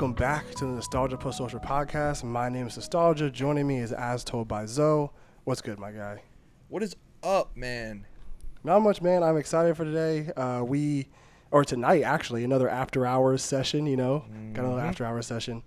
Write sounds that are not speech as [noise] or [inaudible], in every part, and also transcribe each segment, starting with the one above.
good, everyone, and welcome back to the Nostalgia Plus Social podcast. My name is Nostalgia. Joining me is As Told by Zoe. What's good, my guy? What is up, man? Not much, man. I'm excited for today. Uh, we, or tonight, actually, another after hours session. You know, got another after hours session.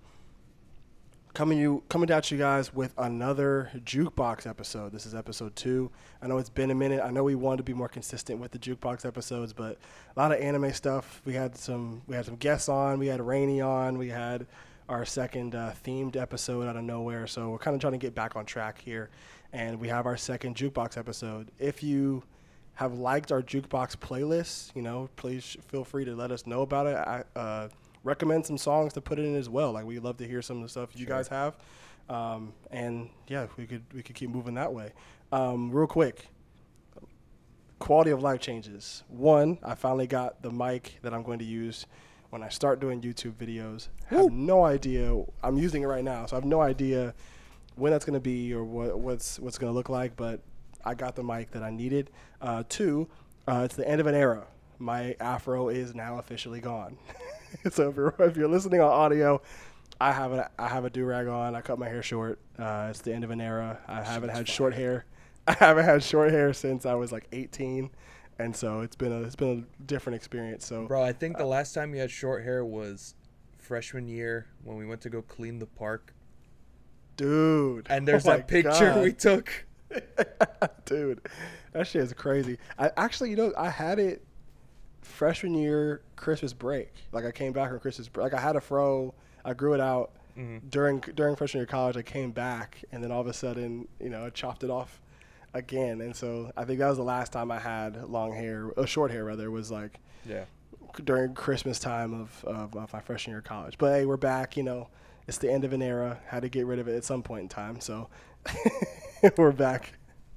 Coming you, coming at you guys with another jukebox episode. This is episode two. I know it's been a minute. I know we wanted to be more consistent with the jukebox episodes, but a lot of anime stuff. We had some, we had some guests on. We had Rainy on. We had our second uh, themed episode out of nowhere. So we're kind of trying to get back on track here, and we have our second jukebox episode. If you have liked our jukebox playlist, you know, please feel free to let us know about it. I uh, recommend some songs to put in as well. Like we love to hear some of the stuff you guys have, um, and yeah, we could we could keep moving that way. Um, real quick, quality of life changes. One, I finally got the mic that I'm going to use when I start doing YouTube videos. I have no idea. I'm using it right now, so I have no idea when that's going to be or what, what's what's going to look like. But I got the mic that I needed. Uh, two, uh, it's the end of an era. My afro is now officially gone. [laughs] [laughs] so if you're if you're listening on audio, I have a I have a do rag on. I cut my hair short. Uh, it's the end of an era. I haven't had short hair. [laughs] I haven't had short hair since I was like 18, and so it's been a it's been a different experience. So Bro, I think the last time you had short hair was freshman year when we went to go clean the park. dude, And there's oh that picture God. we took. [laughs] dude, that shit is crazy. I actually, you know, I had it freshman year Christmas break. Like I came back from Christmas break. Like I had a fro, I grew it out Mm-hmm. during during freshman year of college. I came back, and then all of a sudden, you know, I chopped it off again. And so I think that was the last time I had long hair, uh, short hair rather. Was like Yeah. during Christmas time of, of, of my freshman year of college. But hey, we're back. You know, it's the end of an era. Had to get rid of it at some point in time. So [laughs] we're back,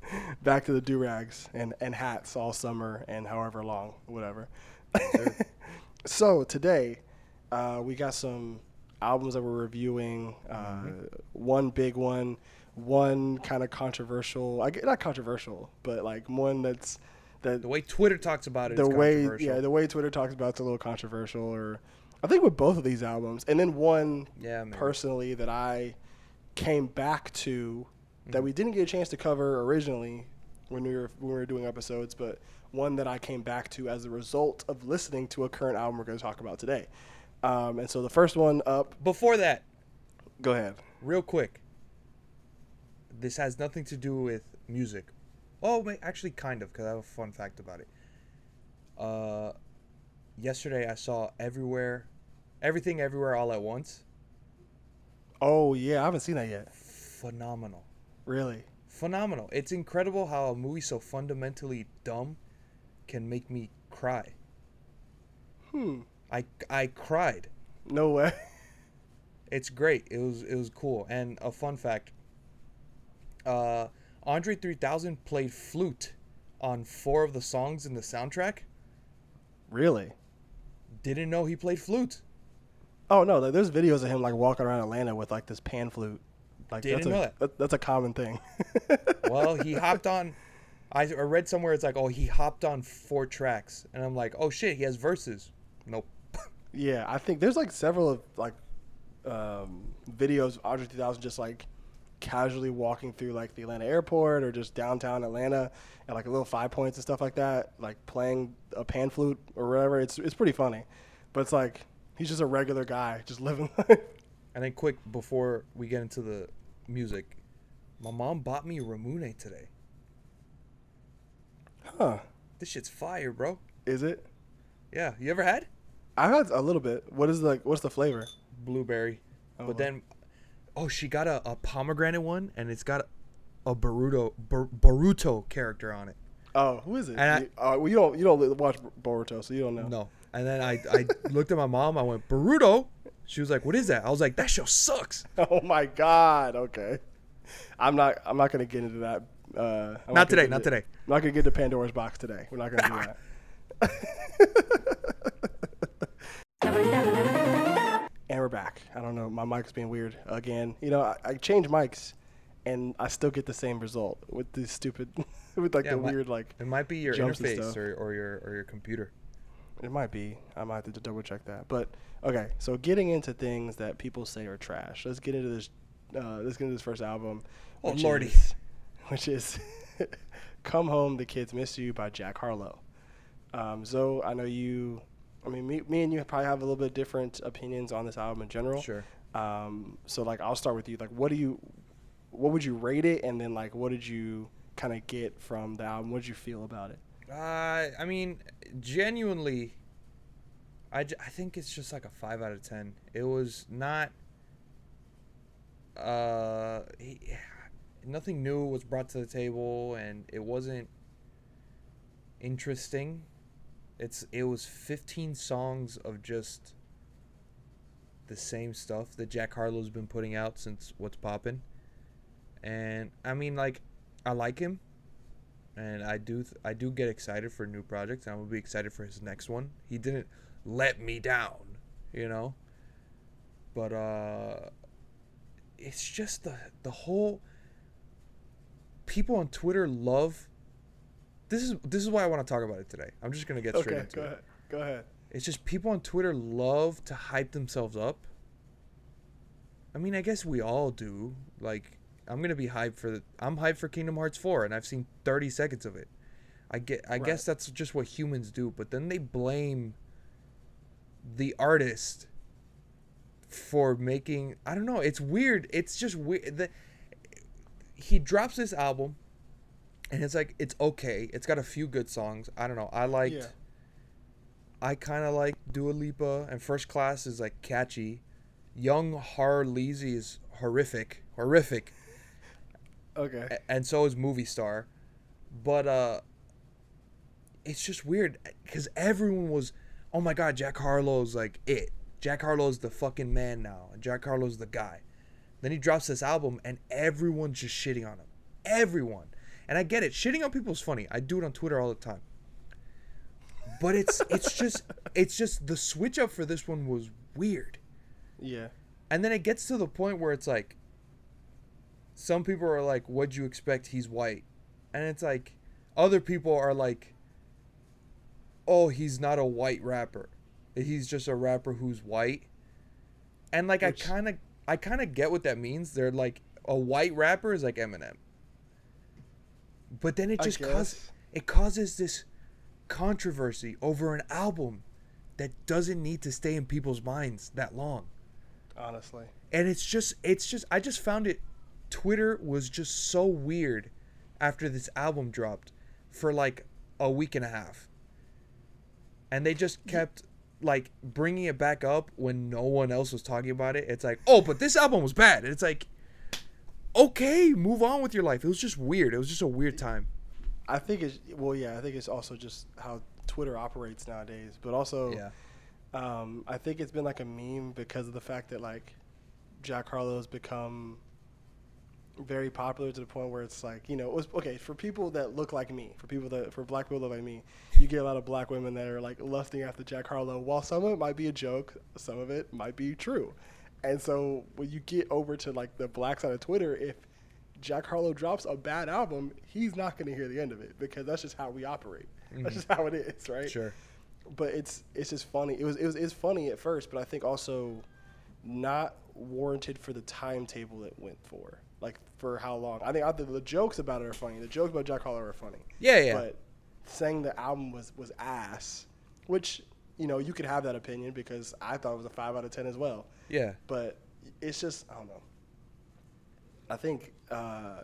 [laughs] back to the do rags and, and hats all summer and however long, whatever. [laughs] so today, uh, we got some albums that we're reviewing. Uh, One big one, one kind of controversial. I get not controversial, but like one that's that The way Twitter talks about it the way controversial. yeah the way Twitter talks about it's a little controversial or I think with both of these albums and then one Yeah, personally that I came back to Mm-hmm. that we didn't get a chance to cover originally when we were when we were doing episodes but one that I came back to as a result of listening to a current album we're going to talk about today um, and so the first one up Before that, go ahead real quick. This has nothing to do with music. Oh, wait, actually, kind of, because I have a fun fact about it. Uh, yesterday I saw everywhere, everything, everywhere, all at once. oh yeah I haven't seen that yet Phenomenal. Really phenomenal. It's incredible how a movie so fundamentally dumb can make me cry. hmm I I cried. no way [laughs] It's great. It was it was cool. And a fun fact. Uh Andre 3000 played flute on four of the songs in the soundtrack. really Didn't know he played flute. Oh no, there's videos of him like walking around Atlanta with like this pan flute. Like Didn't that's a, know that. That's a common thing. [laughs] Well, he hopped on I read somewhere it's like, "Oh, he hopped on four tracks." And I'm like, "Oh shit, he has verses." Nope. [laughs] yeah, I think there's like several of like um, videos of Andre 3000 just like casually walking through like the Atlanta airport or just downtown Atlanta and like a little five points and stuff like that, like playing a pan flute or whatever. It's it's pretty funny, but it's like he's just a regular guy just [laughs] living life. And then quick before we get into the music, my mom bought me Ramune today. Huh? This shit's fire, bro. Is it? Yeah, you ever had I've had a little bit. What is like? What's the flavor? blueberry? Oh, but then, oh, she got a, a pomegranate one, and it's got a, Boruto Bar, Boruto character on it. Oh, who is it? And I- you, uh, well, you don't you don't watch Boruto, so you don't know. No, and then I I [laughs] looked at my mom. I went Boruto. She was like, "What is that?" I was like, "That show sucks." [laughs] Oh my god. Okay. I'm not. I'm not gonna get into that. Uh, I'm Not today, not today. I'm not gonna get to Pandora's box today. We're not gonna do that. [laughs] and we're back. I don't know. My mic's being weird again. You know, I, I change mics, and I still get the same result with these stupid, [laughs] with like Yeah, the weird like. It might be your interface or, or your or your computer. It might be. I might have to double check that. But okay, so getting into things that people say are trash. Let's get into this. Uh, let's get into this first album. Oh, which lordy. is- [laughs] which is [laughs] "Come Home, the Kids Miss You" by Jack Harlow. Um, Zoe, I know you. I mean, me, me and you probably have a little bit different opinions on this album in general. Sure. Um, so like, I'll start with you. Like, what do you, what would you rate it, and then like, what did you kind of get from the album? What did you feel about it? Uh, I mean, genuinely, I, j- I think it's just like a five out of ten. It was not. Uh, he, nothing new was brought to the table, and it wasn't interesting. It's it was fifteen songs of just the same stuff that Jack Harlow's been putting out since What's Poppin', and I mean, like, I like him and I do th- I do get excited for new projects. I'm gonna be excited for his next one. He didn't let me down, you know. But uh, it's just the the whole people on Twitter love. This is this is why I want to talk about it today. I'm just gonna get straight Okay, into go it. ahead. Go ahead. It's just people on Twitter love to hype themselves up. I mean, I guess we all do. Like, I'm gonna be hyped for the. I'm hyped for Kingdom Hearts 4, and I've seen 30 seconds of it. I get. I Right. guess that's just what humans do. But then they blame the artist for making. I don't know. It's weird. It's just weird. The, he drops this album, and it's like it's okay. It's got a few good songs. I don't know. I liked. Yeah. I kind of like Dua Lipa, and First Class is like catchy. Young Harleezy is horrific, horrific, Okay. a- and so is Movie Star. But uh, it's just weird because everyone was, oh my God, Jack Harlow's like it. Jack Harlow's the fucking man now, Jack Harlow's the guy. Then he drops this album, and everyone's just shitting on him. Everyone, and I get it. Shitting on people is funny. I do it on Twitter all the time but it's [laughs] it's just it's just the switch up for this one was weird Yeah. and then it gets to the point where it's like some people are like what'd you expect? He's white. And it's like other people are like oh he's not a white rapper. He's just a rapper who's white. And like Which- i kind of i kind of get what that means. They're like a white rapper is like eminem. But then it just causes it causes this controversy over an album that doesn't need to stay in people's minds that long. Honestly. and it's just it's just i just found it twitter was just so weird after this album dropped for like a week and a half. And they just kept like bringing it back up when no one else was talking about it. It's like oh but this album was bad. And it's like okay move on with your life. It was just weird. It was just a weird time. I think it's well, yeah. I think it's also just how Twitter operates nowadays, but also, yeah. um, I think it's been like a meme because of the fact that like Jack Harlow's become very popular to the point where it's like you know it was okay for people that look like me, for people that for black people that look like me, you get a lot of black women that are like lusting after Jack Harlow. While some of it might be a joke, some of it might be true, and so when you get over to like the black side of Twitter, if Jack Harlow drops a bad album, he's not going to hear the end of it because that's just how we operate. That's just mm-hmm. how it is, right? sure But it's it's just funny. It was it was it's funny at first, but I think also not warranted for the timetable it went for. Like for how long? I think I, the, the jokes about it are funny. The jokes about Jack Harlow are funny. yeah yeah But saying the album was was ass, which you know you could have that opinion because I thought it was a five out of ten as well yeah but it's just I don't know. I think uh,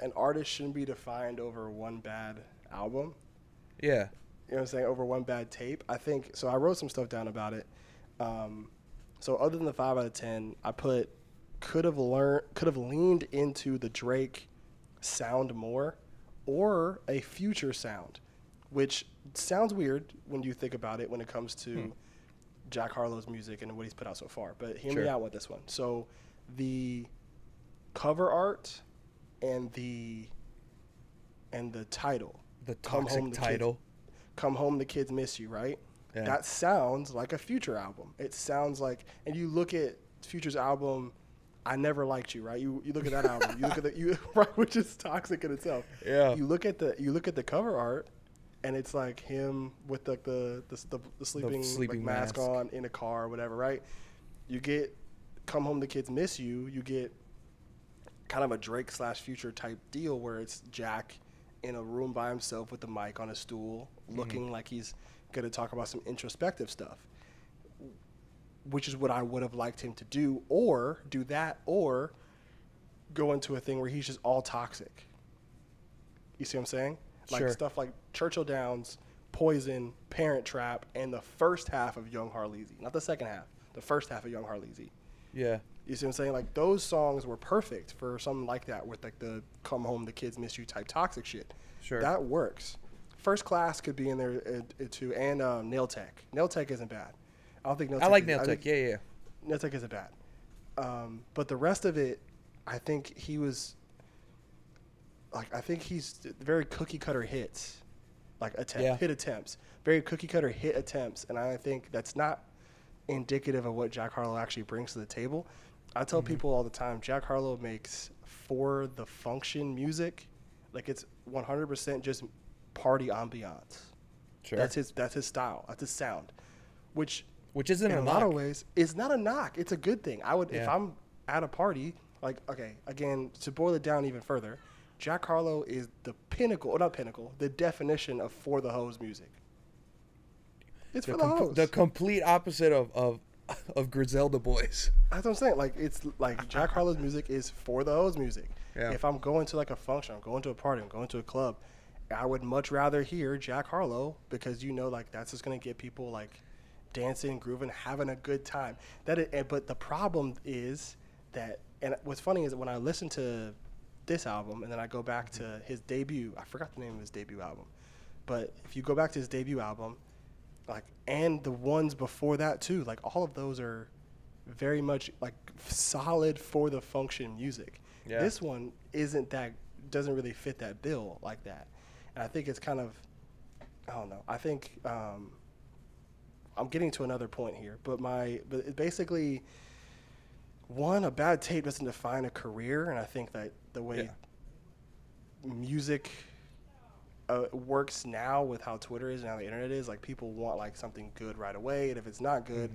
an artist shouldn't be defined over one bad album. yeah You know what I'm saying? Over one bad tape. I think so. I wrote some stuff down about it. Um, so other than the five out of ten, I put could have learned could have leaned into the Drake sound more, or a future sound, which sounds weird when you think about it when it comes to hmm. Jack Harlow's music and what he's put out so far. But hear me Sure. out with this one. So the cover art and the and the title the Come Home, the Kids- title come home the kids miss you right Yeah. that sounds like a future album it sounds like and you look at future's album i never liked you right you, you look at that album you look at the you [laughs] right which is toxic in itself Yeah. you look at the you look at the cover art and it's like him with like the the, the, the sleeping, sleeping like, mask, mask. on in a car or whatever, right? You get "Come Home, the Kids Miss You." You get kind of a Drake slash Future type deal where it's Jack in a room by himself with the mic on a stool, mm-hmm. looking like he's going to talk about some introspective stuff, which is what I would have liked him to do, or do that, or go into a thing where he's just all toxic. You see what I'm saying? Like Sure. stuff like Churchill Downs, Poison, Parent Trap, and the first half of Young Harleezy. Not the second half, the first half of Young Harleezy. Yeah. You see what I'm saying? Like those songs were perfect for something like that, with like the "Come Home, the Kids Miss You" type toxic shit. Sure. That works. First Class could be in there uh, uh, too, and uh, Nail Tech. Nail Tech isn't bad. I don't think Nail I like is- Nail Tech. Yeah, yeah. Nail Tech isn't bad. Um, but the rest of it, I think he was like I think he's very cookie cutter hits, like attempt, Yeah. hit attempts, very cookie cutter hit attempts, and I think that's not indicative of what Jack Harlow actually brings to the table. I tell Mm-hmm. people all the time, Jack Harlow makes for the function music, like it's 100% just party ambiance. Sure. That's his that's his style. That's his sound, which Which isn't in a a lot of ways is not a knock. It's a good thing. I would if I'm at a party, like okay, again to boil it down even further, Jack Harlow is the pinnacle, or not pinnacle, the definition of for the hose music. It's The, for the com- hose. the complete opposite of of [laughs] of Griselda Boys. That's what I'm saying. Like it's like Jack Harlow's [laughs] music is for the hose music. Yeah. If I'm going to like a function, I'm going to a party, I'm going to a club, I would much rather hear Jack Harlow because you know like that's just gonna get people like dancing, grooving, having a good time. That and, but the problem is that and what's funny is that when I listen to this album and then I go back to his debut, I forgot the name of his debut album, but if you go back to his debut album, like and the ones before that too, like all of those are very much like solid for the function music. Yeah. This one isn't that doesn't really fit that bill like that, and I think it's kind of I don't know. I think um, I'm getting to another point here, but my but basically one a bad tape doesn't define a career, and I think that the way Yeah. music uh, works now with how Twitter is and how the internet is, like people want like something good right away, and if it's not good,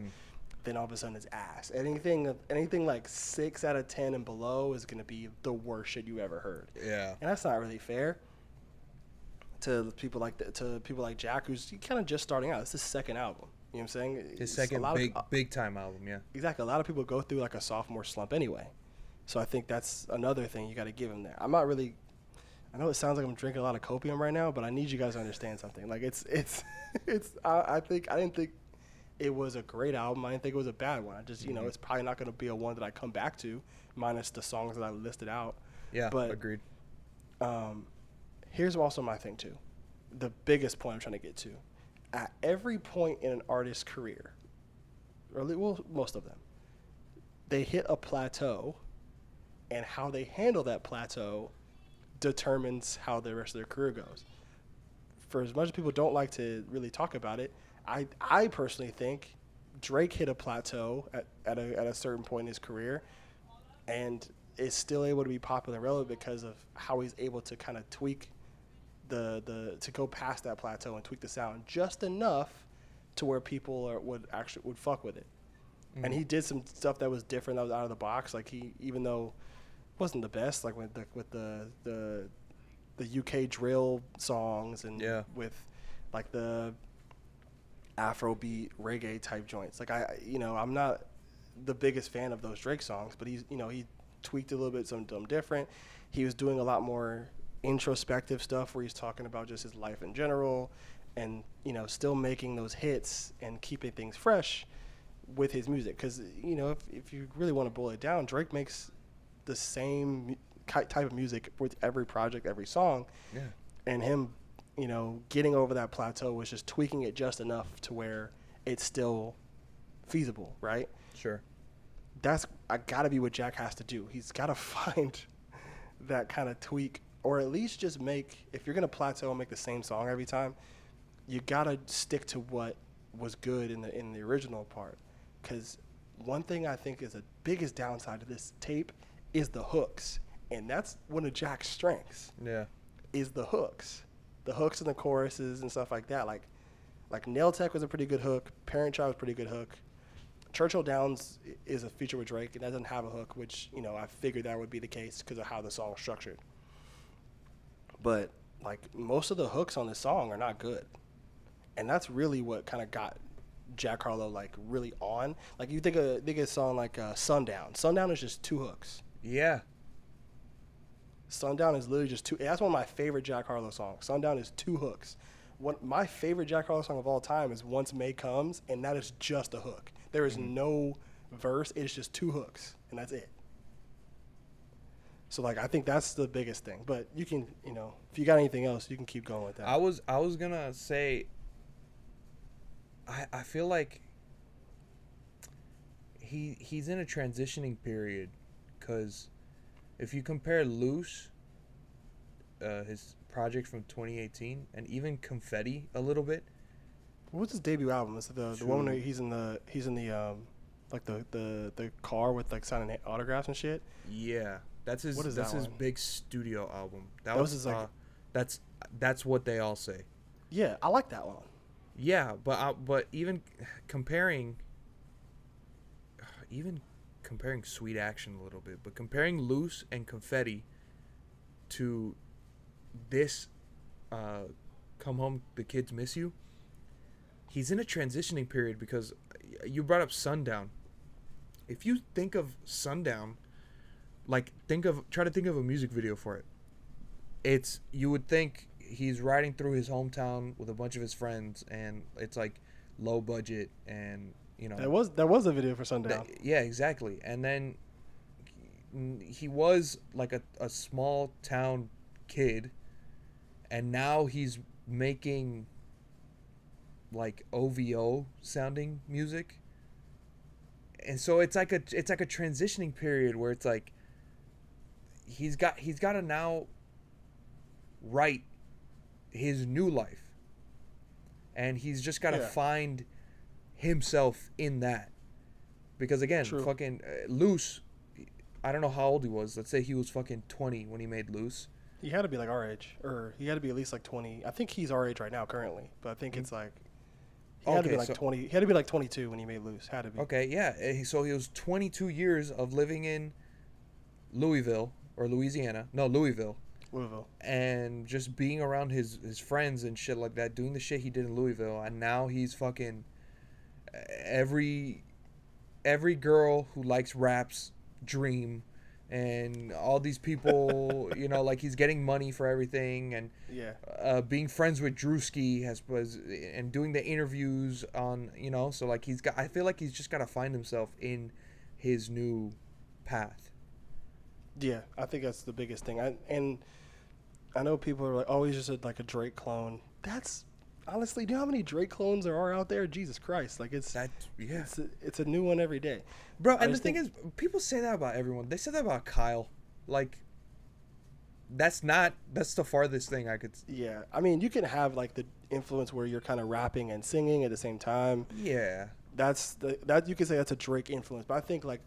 then all of a sudden it's ass. Anything anything like six out of ten and below is gonna be the worst shit you ever heard, Yeah. and that's not really fair to people like th- to people like Jack, who's kind of just starting out. It's his second album. You know what I'm saying? His second lot of- big big time album. Yeah. exactly. A lot of people go through like a sophomore slump anyway. So I think that's another thing you got to give him there. I'm not really. I know it sounds like I'm drinking a lot of copium right now, but I need you guys to understand something. Like it's it's [laughs] it's. I, I think I didn't think it was a great album. I didn't think it was a bad one. I just you know it's probably not going to be a one that I come back to, minus the songs that I listed out. Yeah. But- agreed. Um, here's also my thing too. The biggest point I'm trying to get to. At every point in an artist's career, or well, most of them, they hit a plateau, and how they handle that plateau determines how the rest of their career goes. For as much as people don't like to really talk about it, I I personally think Drake hit a plateau at, at a at a certain point in his career, and is still able to be popular and relevant because of how he's able to kind of tweak the the to go past that plateau and tweak the sound just enough to where people are, would actually would fuck with it. And he mm. did some stuff that was different that was out of the box. Like he even though it wasn't the best like with the with the the the UK drill songs and Yeah. with like the Afrobeat reggae type joints. Like I, you know, I'm not the biggest fan of those Drake songs, but he's, you know, he tweaked a little bit, something different. He was doing a lot more introspective stuff where he's talking about just his life in general, and you know, still making those hits and keeping things fresh with his music. Because you know, if if you really want to boil it down, Drake makes the same type of music with every project, every song Yeah. and him, you know, getting over that plateau was just tweaking it just enough to where it's still feasible, right? Sure. That's I gotta be what Jack has to do. He's gotta [laughs] find that kind of tweak, or at least just make. If you're gonna plateau and make the same song every time, you gotta stick to what was good in the in the original part. Because one thing I think is the biggest downside to this tape is the hooks, and that's one of Jack's strengths Yeah. is the hooks. the hooks and the choruses and stuff like that. Like like Nail Tech was a pretty good hook. Parent Child was a pretty good hook. Churchill Downs is a feature with Drake, and that doesn't have a hook, which you know I figured that would be the case because of how the song was structured. But like most of the hooks on this song are not good, and that's really what kind of got Jack Harlow like really on. Like you think of think of a song like uh, Sundown. Sundown is just two hooks. Yeah. Sundown is literally just two. That's one of my favorite Jack Harlow songs. Sundown is two hooks. One, my favorite Jack Harlow song of all time is Once May Comes, and that is just a hook. There is no verse. It's just two hooks, and that's it. So like, I think that's the biggest thing. But you can, you know, if you got anything else, you can keep going with that. I was I was gonna say. I I feel like. He he's in a transitioning period, cause, if you compare Loose. Uh, his project from 2018 and even Confetti a little bit. What's his debut album? Is it the the one where he's in the he's in the um like the the the car with like signing autographs and shit? Yeah, that's his. What is that's that his one? big studio album. That, That was, his, like- uh, that's that's what they all say. Yeah, I like that one. Yeah, but uh, but even comparing, [sighs] even comparing Sweet Action a little bit, but comparing Loose and Confetti to this, uh, Come Home, the Kids Miss You. He's in a transitioning period because you brought up Sundown. If you think of Sundown, like think of try to think of a music video for it. It's you would think he's riding through his hometown with a bunch of his friends and it's like low budget and you know That was that was a video for Sundown. Th- yeah, exactly. And then he- he was like a, a small town kid, and now he's making like OVO sounding music. And so it's like a it's like a transitioning period where it's like he's got he's got to now write his new life. And he's just got to Yeah. find himself in that. Because again, True. fucking uh, Loose, I don't know how old he was. Let's say he was fucking 20 when he made Loose. He had to be like our age, or he had to be at least like twenty. I think he's our age right now currently, but I think it's like he had to be like so- twenty. He had to be like twenty two when he made Loose. Had to be. Okay, yeah. uh, So he was 22 years of living in Louisville or Louisiana. No, Louisville. Louisville. and just being around his his friends and shit like that, doing the shit he did in Louisville, and now he's fucking uh, every every girl who likes raps dream, and all these people, [laughs] you know, like he's getting money for everything, and Yeah. uh, being friends with Drewski has was and doing the interviews on, you know, so like he's got. I feel like he's just got to find himself in his new path. Yeah, I think that's the biggest thing. I, and I know people are like, "Oh, he's just a, like a Drake clone." That's honestly, do you know how many Drake clones there are out there? Jesus Christ! Like it's That yeah. it's a, it's a new one every day. Bro, I and the thing is, people say that about everyone. They say that about Kyle. Like, that's not. That's the farthest thing I could. Yeah, I mean, you can have like the influence where you're kind of rapping and singing at the same time. Yeah. That's the that you could say that's a Drake influence. But I think like,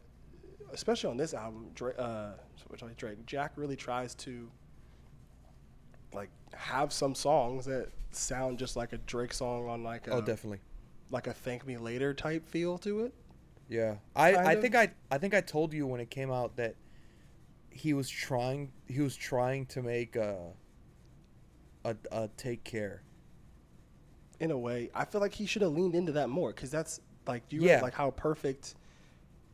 especially on this album, Drake, uh, which I Drake, Jack really tries to like have some songs that sound just like a Drake song on like oh, a, Oh, definitely. like a Thank Me Later type feel to it. Yeah. I. I of. think I. I think I told you when it came out that he was trying. He was trying to make a. A, a take care. In a way, I feel like he should have leaned into that more because that's like you Yeah. like how perfect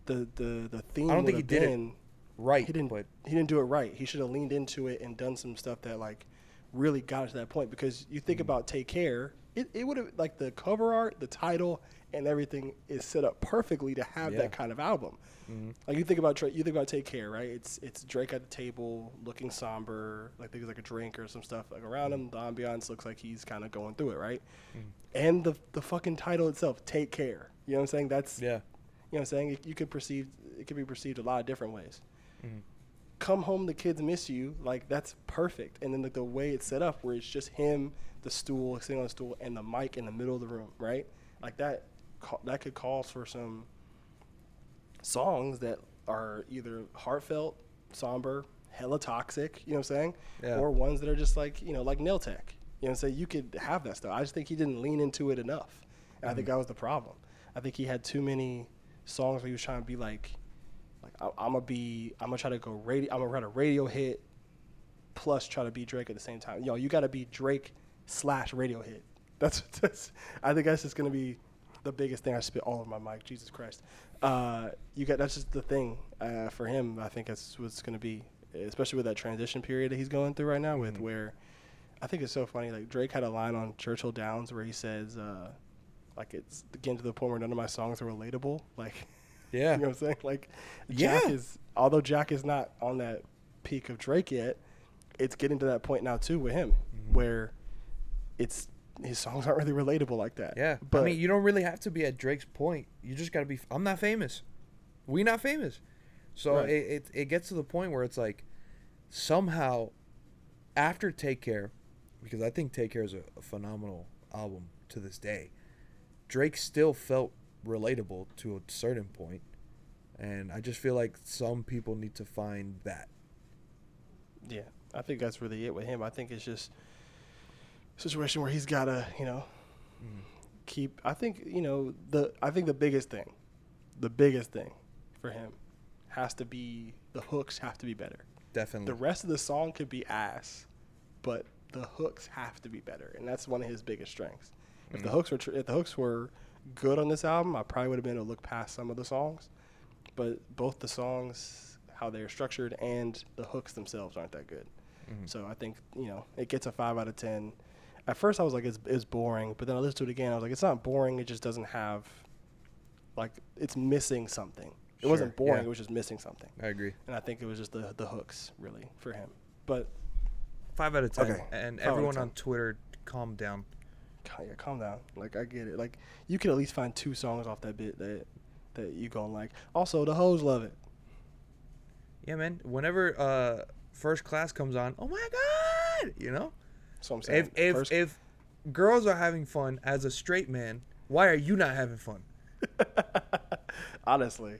the the the theme. I don't think he have did it been. Right. he didn't But he didn't do it right. He should have leaned into it and done some stuff that like really got to that point because you Mm-hmm. think about Take Care, it, it would have like the cover art, the title, and everything is set up perfectly to have Yeah. that kind of album. Mhm. Like you think about you think about Take Care, right? It's it's Drake at the table, looking somber, like there's like a drink or some stuff like around him. The ambiance looks like he's kind of going through it, right? Mhm. And the the fucking title itself, Take Care. You know what I'm saying? That's yeah. you know what I'm saying? It, you could perceive it could be perceived a lot of different ways. Mhm. Come home, the kids miss you. Like that's perfect. And then like, the way it's set up, where it's just him, the stool, sitting on the stool, and the mic in the middle of the room, right? Like that. That could call for some songs that are either heartfelt, somber, hella toxic. You know what I'm saying? Yeah. Or ones that are just like you know, like Nail Tech. You know what I'm saying? You could have that stuff. I just think he didn't lean into it enough. And I think that was the problem. I think he had too many songs where he was trying to be like I, I'm gonna be, I'm gonna try to go radio, I'm gonna write a radio hit, plus try to be Drake at the same time. Yo, you got to be Drake slash radio hit. [laughs] That's, that's I think that's just gonna be the biggest thing. I spit all over my mic. Jesus Christ. Uh, you got that's just the thing uh, for him. I think that's what's gonna be, especially with that transition period that he's going through right now, with Mhm. where I think it's so funny. Like Drake had a line on Churchill Downs where he says, uh, like it's getting to the point where none of my songs are relatable. Like, [laughs] Yeah. [laughs] you know what I'm saying? Like, Jack Yeah. is although Jack is not on that peak of Drake yet, it's getting to that point now too with him Mhm. where it's his songs aren't really relatable like that. Yeah, but I mean, you don't really have to be at Drake's point. You just gotta be. I'm not famous. We not famous. So Right. it, it it gets to the point where it's like, somehow, after Take Care, because I think Take Care is a, a phenomenal album to this day. Drake still felt relatable to a certain point, and I just feel like some people need to find that. yeah, I think that's really it with him. I think it's just a situation where he's gotta, you know, keep. I think you know the. I think the biggest thing, the biggest thing, for him, has to be the hooks have to be better. Definitely. The rest of the song could be ass, but the hooks have to be better, and that's one of his biggest strengths. If the Mhm. hooks were tr- if the hooks were good on this album, I probably would have been able to look past some of the songs. But both the songs, how they're structured, and the hooks themselves aren't that good. Mhm. So I think you know it gets a five out of ten. At first, I was like, it's, it's boring, but then I listened to it again. I was like, it's not boring. It just doesn't have like it's missing something. It wasn't boring. yeah. It was just missing something. I agree. And I think it was just the the hooks really for him. But Five out of ten. Okay, And five everyone 10. on Twitter, calm down. Yeah, calm down. Like I get it. Like you can at least find two songs off that bit that that you gonna like. Also, the hoes love it. Yeah, man. Whenever uh first class comes on, oh my god, you know. So I'm saying If if first- if girls are having fun as a straight man, why are you not having fun? [laughs] honestly,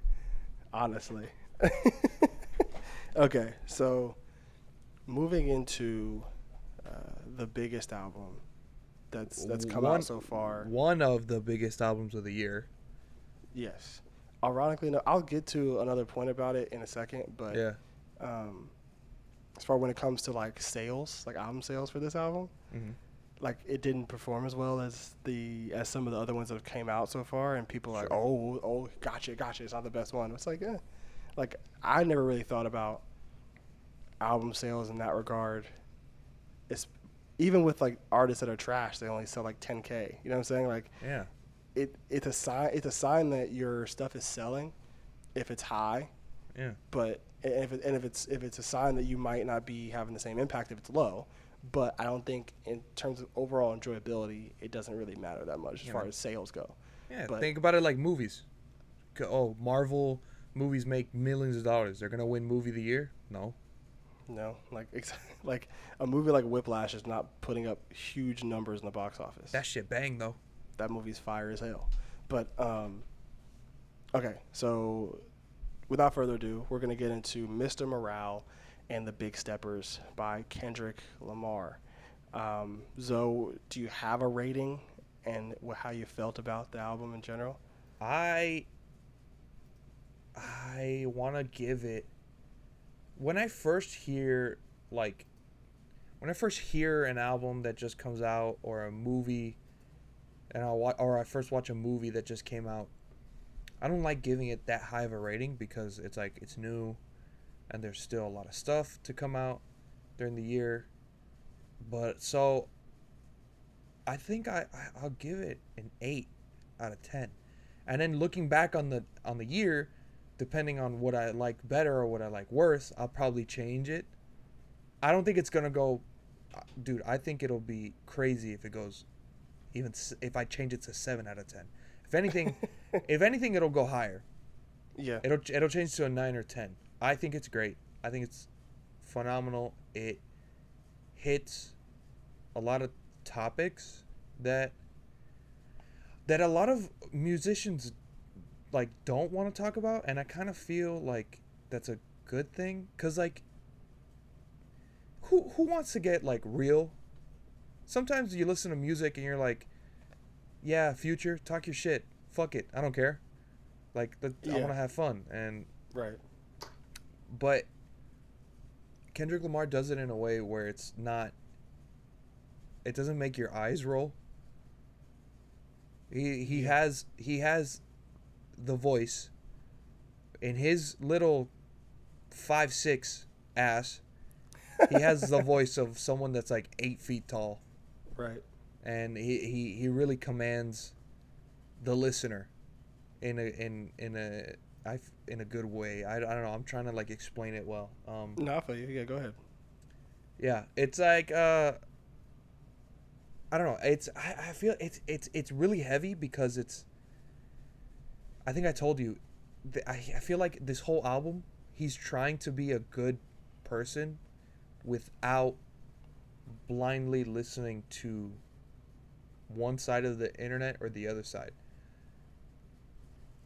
honestly. [laughs] okay, so moving into uh, the biggest album that's that's come One- out so far. One of the biggest albums of the year. Yes. Ironically, I'll get to another point about it in a second, but yeah. um, as far when it comes to like sales, like album sales for this album, hmm like it didn't perform as well as the as some of the other ones that have came out so far, and people are like, oh, oh, gotcha, gotcha, it's not the best one. It's like, eh. like I never really thought about album sales in that regard. Even with like artists that are trash, they only sell like 10k. You know what I'm saying? Like Yeah. it it's a sign it's a sign that your stuff is selling if it's high, Yeah. but and if it, and if it's if it's a sign that you might not be having the same impact if it's low. But I don't think in terms of overall enjoyability, it doesn't really matter that much as Yeah, far as sales go. Yeah. But- think about it like movies. Oh, Marvel movies make millions of dollars. They're gonna win movie of the year? No. No, like ex- [laughs] like a movie like Whiplash is not putting up huge numbers in the box office. That shit bang though. that movie's fire as hell. But um, okay, so without further ado, we're gonna get into Mr. Morale and the Big Steppers by Kendrick Lamar. Um, Zoe, do you have a rating and wh- how you felt about the album in general? I I want to give it when I first hear like when I first hear an album that just comes out or a movie and I wa- or I first watch a movie that just came out I don't like giving it that high of a rating because it's like it's new and there's still a lot of stuff to come out during the year. But so I think I, I I'll give it an 8 out of 10 and then looking back on the on the year depending on what i like better or what i like worse i'll probably change it. I don't think it's gonna go uh, dude i think it'll be crazy if it goes even if i change it to 7 out of 10 if anything [laughs] if anything it'll go higher. Yeah, it'll it'll change to a 9 or 10 i think it's great. I think it's phenomenal. It hits a lot of topics that that a lot of musicians like don't want to talk about and i kind of feel like that's a good thing because like who who wants to get like real sometimes you listen to music and you're like, yeah, future, talk your shit. Fuck it, I don't care. Like, the, I want to have fun, and Right. but Kendrick Lamar does it in a way where it's not. It doesn't make your eyes roll. He he Yeah. has he has the voice. In his little five six ass, he has the [laughs] voice of someone that's like eight feet tall, Right. and he, he, he really commands the listener in a in in a I in a good way. I, I don't know. I'm trying to like explain it well. Um, No, I feel you. Yeah, go ahead. yeah, it's like uh, I don't know. It's I, I feel it's it's it's really heavy because it's. I think I told you, I I feel like this whole album, he's trying to be a good person, without blindly listening to one side of the internet or the other side.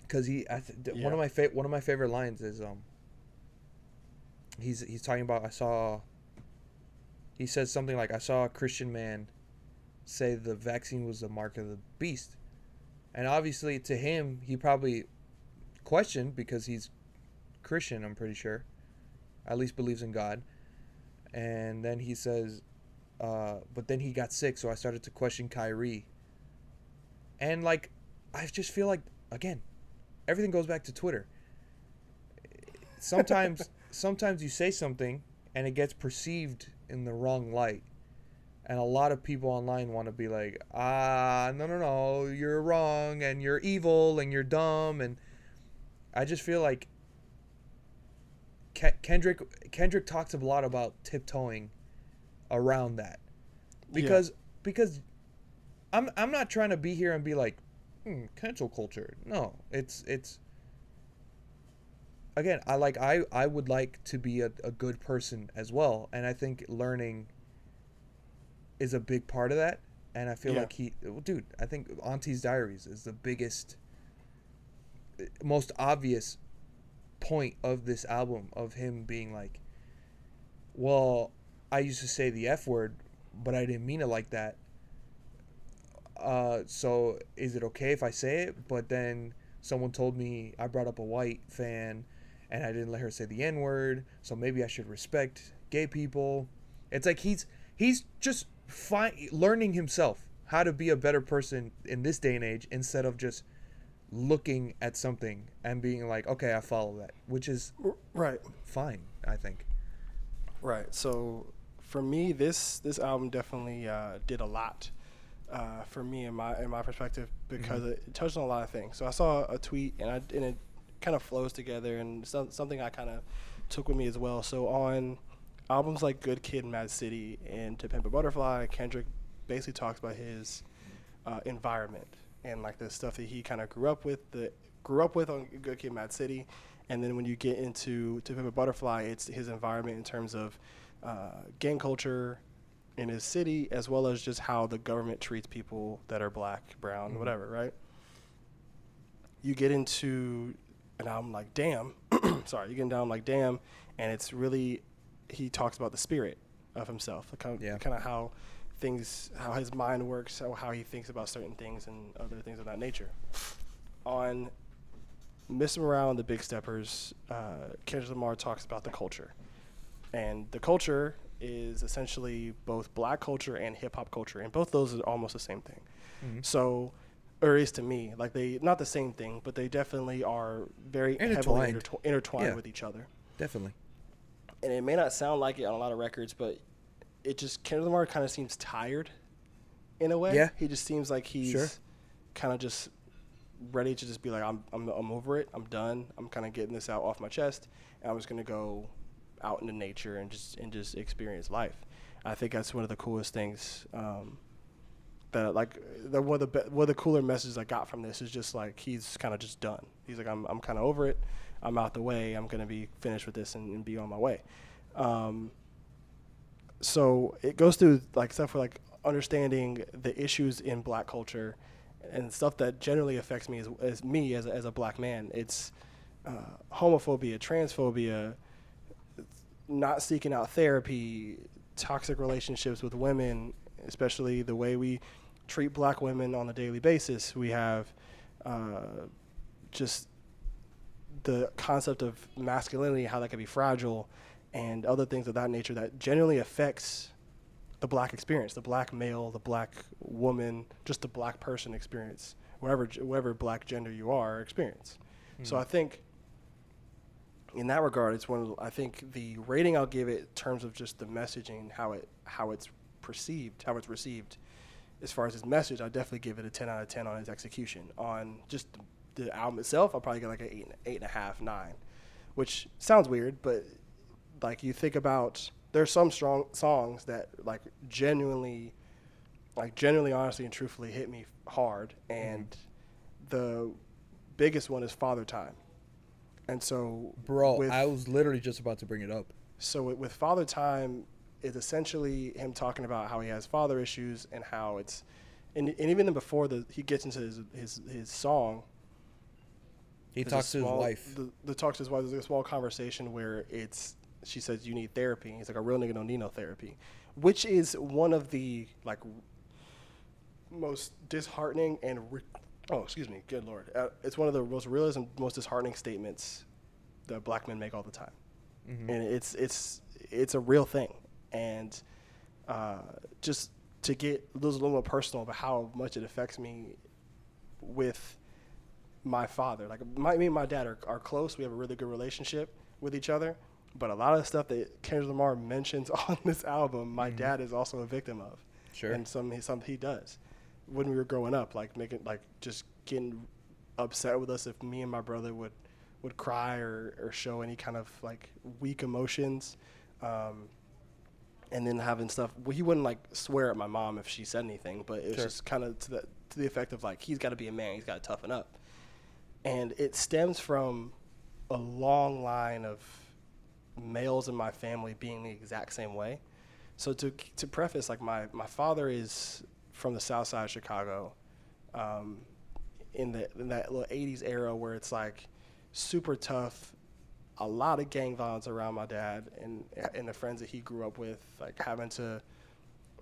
Because he, I th- th- one of my fa- one of my favorite lines is um. He's he's talking about I saw. He says something like I saw a Christian man, say the vaccine was the mark of the beast, and obviously to him he probably questioned because he's Christian. I'm pretty sure, at least believes in God, and then he says, uh, but then he got sick, so I started to question Kyrie. And like, I just feel like again, everything goes back to Twitter. Sometimes, [laughs] sometimes you say something and it gets perceived in the wrong light, and a lot of people online want to be like, ah, no, no, no, you're wrong and you're evil and you're dumb, and I just feel like Ke- Kendrick Kendrick talks a lot about tiptoeing around that. Because because I'm I'm not trying to be here and be like hmm, cancel culture. No, it's it's again I like I I would like to be a, a good person as well, and I think learning is a big part of that. And I feel Yeah. like he, well, dude, I think Auntie's Diaries is the biggest, most obvious point of this album of him being like, well, I used to say the F word, but I didn't mean it like that. Uh, so is it okay if I say it? But then someone told me I brought up a white fan and I didn't let her say the N word, so maybe I should respect gay people. It's like he's he's just fi- learning himself how to be a better person in this day and age instead of just looking at something and being like, okay, I follow that, which is Right. fine, I think. Right. So for me, this this album definitely uh, did a lot uh, for me in my in my perspective because it touched on a lot of things. So I saw a tweet and I and it kind of flows together and some, something I kind of took with me as well. So on albums like Good Kid, Mad City, and To Pimp a Butterfly, Kendrick basically talks about his uh, environment and like the stuff that he kind of grew up with, the grew up with on Good Kid, Mad City, and then when you get into To Pimp a Butterfly, it's his environment in terms of uh, gang culture in his city, as well as just how the government treats people that are black, brown, Mhm. whatever, right? You get into and I'm like Damn, [clears throat] sorry, you get album like Damn, and it's really he talks about the spirit of himself, like kind of, Yeah. kind of how things, how his mind works, how, how he thinks about certain things and other things of that nature. On Mr. Morale and the Big Steppers, uh, Kendrick Lamar talks about the culture, and the culture is essentially both black culture and hip hop culture, and both those are almost the same thing. Mm-hmm. So, or at least to me, like they not the same thing, but they definitely are very heavily Intertwined. intertw- intertwined Yeah. with each other. Definitely. And it may not sound like it on a lot of records, but it just Kendrick Lamar kind of seems tired in a way. Yeah. he just seems like he's Sure. kind of just ready to just be like, I'm, I'm, I'm over it. I'm done. I'm kind of getting this out off my chest, and I'm just gonna go out into nature and just and just experience life. I think that's one of the coolest things. Um, that like the one of the be- one of the cooler messages I got from this is just like he's kind of just done. He's like I'm I'm kind of over it. I'm out the way. I'm gonna be finished with this and, and be on my way. Um, so it goes through like stuff for like understanding the issues in black culture and stuff that generally affects me as, as me as a, as a black man. It's uh, homophobia, transphobia, not seeking out therapy, toxic relationships with women, especially the way we treat black women on a daily basis. We have uh, just the concept of masculinity, how that can be fragile, and other things of that nature that generally affects the black experience, the black male, the black woman, just the black person experience, whatever whatever black gender you are, experience. So hmm. I think in that regard, it's one of the, I think the rating I'll give it in terms of just the messaging, how it how it's perceived, how it's received. As far as its message, I definitely give it a ten out of ten on its execution. On just the, album itself, I'll probably get like an eight, eight and a half, nine, which sounds weird, but like you think about there's some strong songs that like genuinely, like genuinely, honestly, and truthfully hit me hard, and mm-hmm. the biggest one is Father Time. And so, Bro, with- I was literally just about to bring it up. so with, with Father Time, it's essentially him talking about how he has father issues and how it's, and, and even then before the he gets into his his, his song, He there's talks to his wife. The, the talks to his wife. There's a small conversation where it's she says you need therapy. He's like a real nigga don't need no therapy, which is one of the like most disheartening and re- oh excuse me, good lord, uh, it's one of the most realist and most disheartening statements that black men make all the time, Mhm. and it's it's it's a real thing, and uh, just to get a little more personal about how much it affects me with my father. Like my, me and my dad are, are close. We have a really good relationship with each other. But a lot of the stuff that Kendrick Lamar mentions [laughs] on this album, my dad is also a victim of. Sure. And some some he does. When we were growing up, like making like just getting upset with us if me and my brother would would cry or, or show any kind of like weak emotions. Um, and then having stuff. Well, he wouldn't like swear at my mom if she said anything, but it was Sure. just kind of to the to the effect of like he's got to be a man, he's got to toughen up, and it stems from a long line of males in my family being the exact same way. So to to preface, like my my father is from the South Side of Chicago, um, in the in that little '80s era where it's like super tough, a lot of gang violence around my dad and and the friends that he grew up with, like having to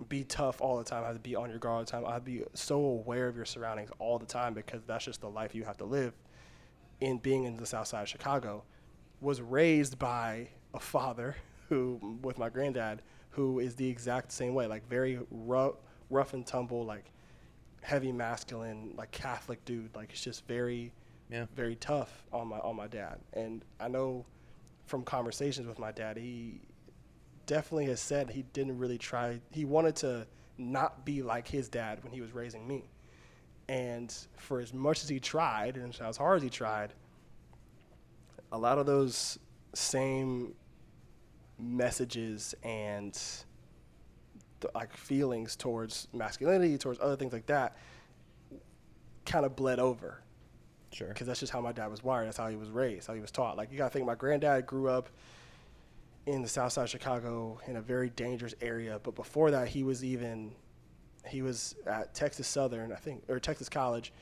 be tough all the time, have to be on your guard all the time. I'd be so aware of your surroundings all the time because that's just the life you have to live in being in the South Side of Chicago. Was raised by a father [laughs] who, with my granddad, who is the exact same way, like very rough, rough and tumble, like heavy masculine, like Catholic dude. Like it's just very Yeah. very tough on my on my dad. And I know from conversations with my dad, he definitely has said he didn't really try. He wanted to not be like his dad when he was raising me. And for as much as he tried, and as hard as he tried, a lot of those same messages and th- like feelings towards masculinity, towards other things like that, kind of bled over Sure. because that's just how my dad was wired. That's how he was raised, how he was taught. Like you gotta think, my granddad grew up in the South Side of Chicago in a very dangerous area, but before that, he was even he was at Texas Southern, I think, or Texas College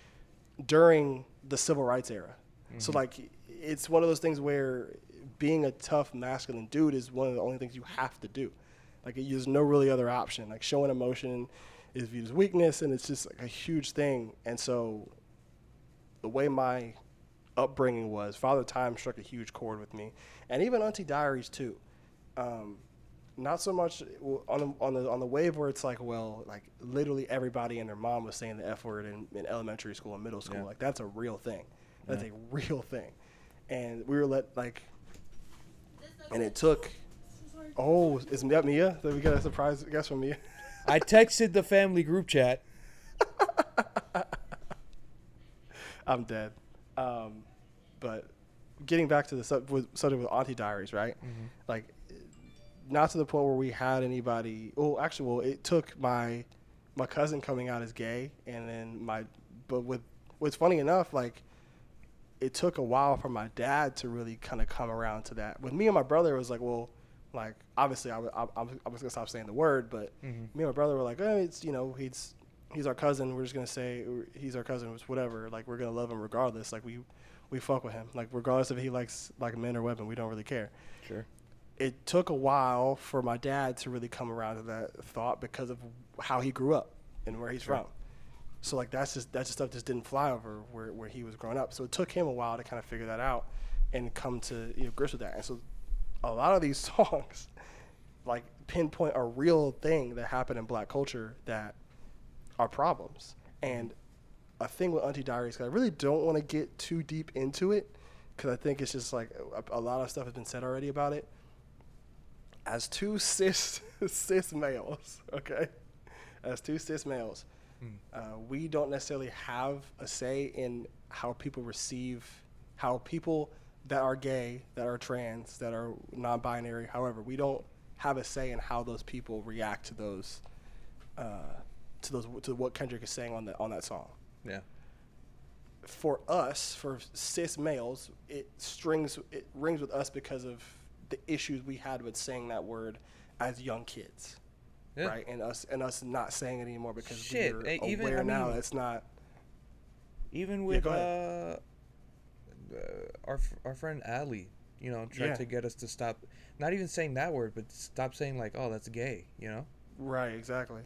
during the Civil Rights era. So like, it's one of those things where being a tough masculine dude is one of the only things you have to do. Like, there's no really other option. Like showing emotion is viewed as weakness, and it's just like a huge thing. And so the way my upbringing was, Father Time struck a huge chord with me, and even Auntie Diaries too. Um, not so much on the, on the on the wave where it's like, well, like literally everybody and their mom was saying the f word in, in elementary school and middle school. Yeah. Like that's a real thing. That's a real thing, and we were let like, and it took. Oh, is that Mia? That we got a surprise guest from Mia. [laughs] I texted the family group chat. [laughs] I'm dead. Um, but getting back to the sub- with, subject with Auntie Diaries, right? Like, not to the point where we had anybody. Well, actually, well, it took my my cousin coming out as gay, and then my. But with what's funny enough, like, it took a while for my dad to really kind of come around to that. With me and my brother, it was like, well, like obviously I, w- I, I was- I was just gonna stop saying the word, but mm-hmm. me and my brother were like, oh, it's you know he's he's our cousin. We're just gonna say he's our cousin. It's whatever. Like we're gonna love him regardless. Like we we fuck with him. Like regardless if he likes like men or women, we don't really care. Sure. It took a while for my dad to really come around to that thought because of how he grew up and where he's Sure. from. So like that's just that's just stuff just didn't fly over where, where he was growing up. So it took him a while to kind of figure that out and come to you know grips with that. And so a lot of these [laughs] songs like pinpoint a real thing that happened in black culture that are problems. And a thing with Auntie Diaries, 'cause I really don't want to get too deep into it because I think it's just like a, a lot of stuff has been said already about it. As two cis [laughs] cis males, okay, as two cis males, uh, we don't necessarily have a say in how people receive, how people that are gay, that are trans, that are non-binary, however, we don't have a say in how those people react to those, uh, to those to what Kendrick is saying on that on that song. Yeah. for us, for cis males, it strings it rings with us because of the issues we had with saying that word as young kids, Yeah. right? And us and us not saying it anymore because Shit, we're eh, even- aware I now mean- it's not. Even with go uh, uh, our our friend Ali, you know, tried Yeah. to get us to stop, not even saying that word, but stop saying like, oh, that's gay, you know. Right, exactly.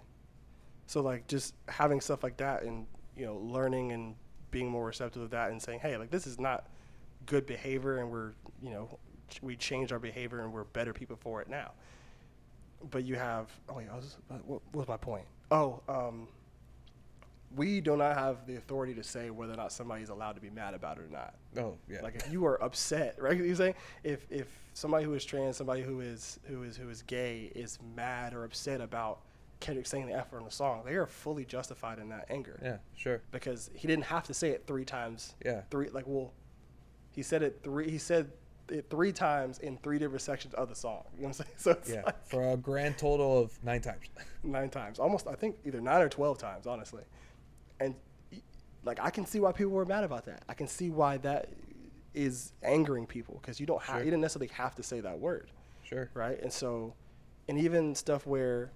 So like just having stuff like that and you know learning and being more receptive of that and saying, hey, like this is not good behavior and we're you know we changed our behavior and we're better people for it now. But you have oh wait, I was, uh, what what was my point? Oh, um, we do not have the authority to say whether or not somebody's allowed to be mad about it or not. Oh yeah. Like if you are upset, [laughs] right? You saying if if somebody who is trans, somebody who is who is who is gay is mad or upset about Kendrick saying the F word in the song, they are fully justified in that anger. yeah. Sure. Because he didn't have to say it three times. Yeah. Three like well, he said it three. He said it three times in three different sections of the song. You know what I'm saying? [laughs] So it's Yeah. like For a grand total of nine times. [laughs] nine times, almost I think either nine or twelve times, honestly. And like I can see why people were mad about that. I can see why that is angering people because you don't have Sure. you didn't necessarily have to say that word, Sure. right? And so, and even stuff where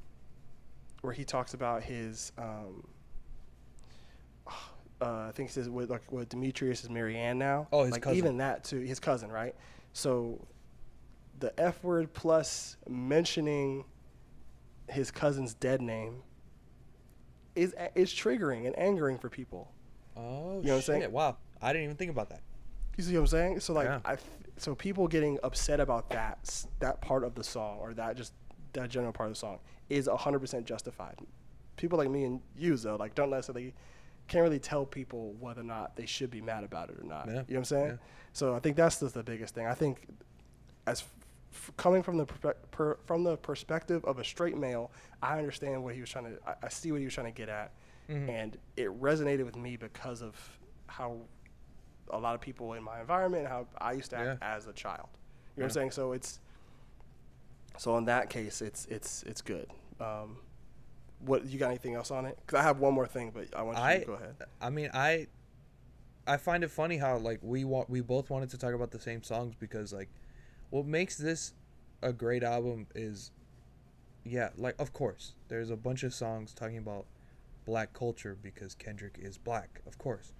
where he talks about his. Um, uh, I think he says with like with Demetrius is Marianne now. Oh, his like cousin. even that too, his cousin, right? So, the F word plus mentioning his cousin's dead name is is triggering and angering for people. Oh You know what I'm saying? Wow, I didn't even think about that. You see what I'm saying? So like, Yeah. I so people getting upset about that that part of the song or that just that general part of the song is 100% justified. People like me and you though like don't necessarily can't really tell people whether or not they should be mad about it or not. Yeah. You know what I'm saying? Yeah. So I think that's just the biggest thing. I think as f- coming from the perpe- per, from the perspective of a straight male, I understand what he was trying to. I, I see what he was trying to get at, Mhm. and it resonated with me because of how a lot of people in my environment, how I used to act Yeah. as a child. You know what I'm saying? So it's so in that case, it's it's it's good. Um, what you got anything else on it? Because I have one more thing, but I want you I to go ahead. I mean, I I find it funny how like we want we both wanted to talk about the same songs because like what makes this a great album is yeah, like of course, there's a bunch of songs talking about black culture because Kendrick is black, of course.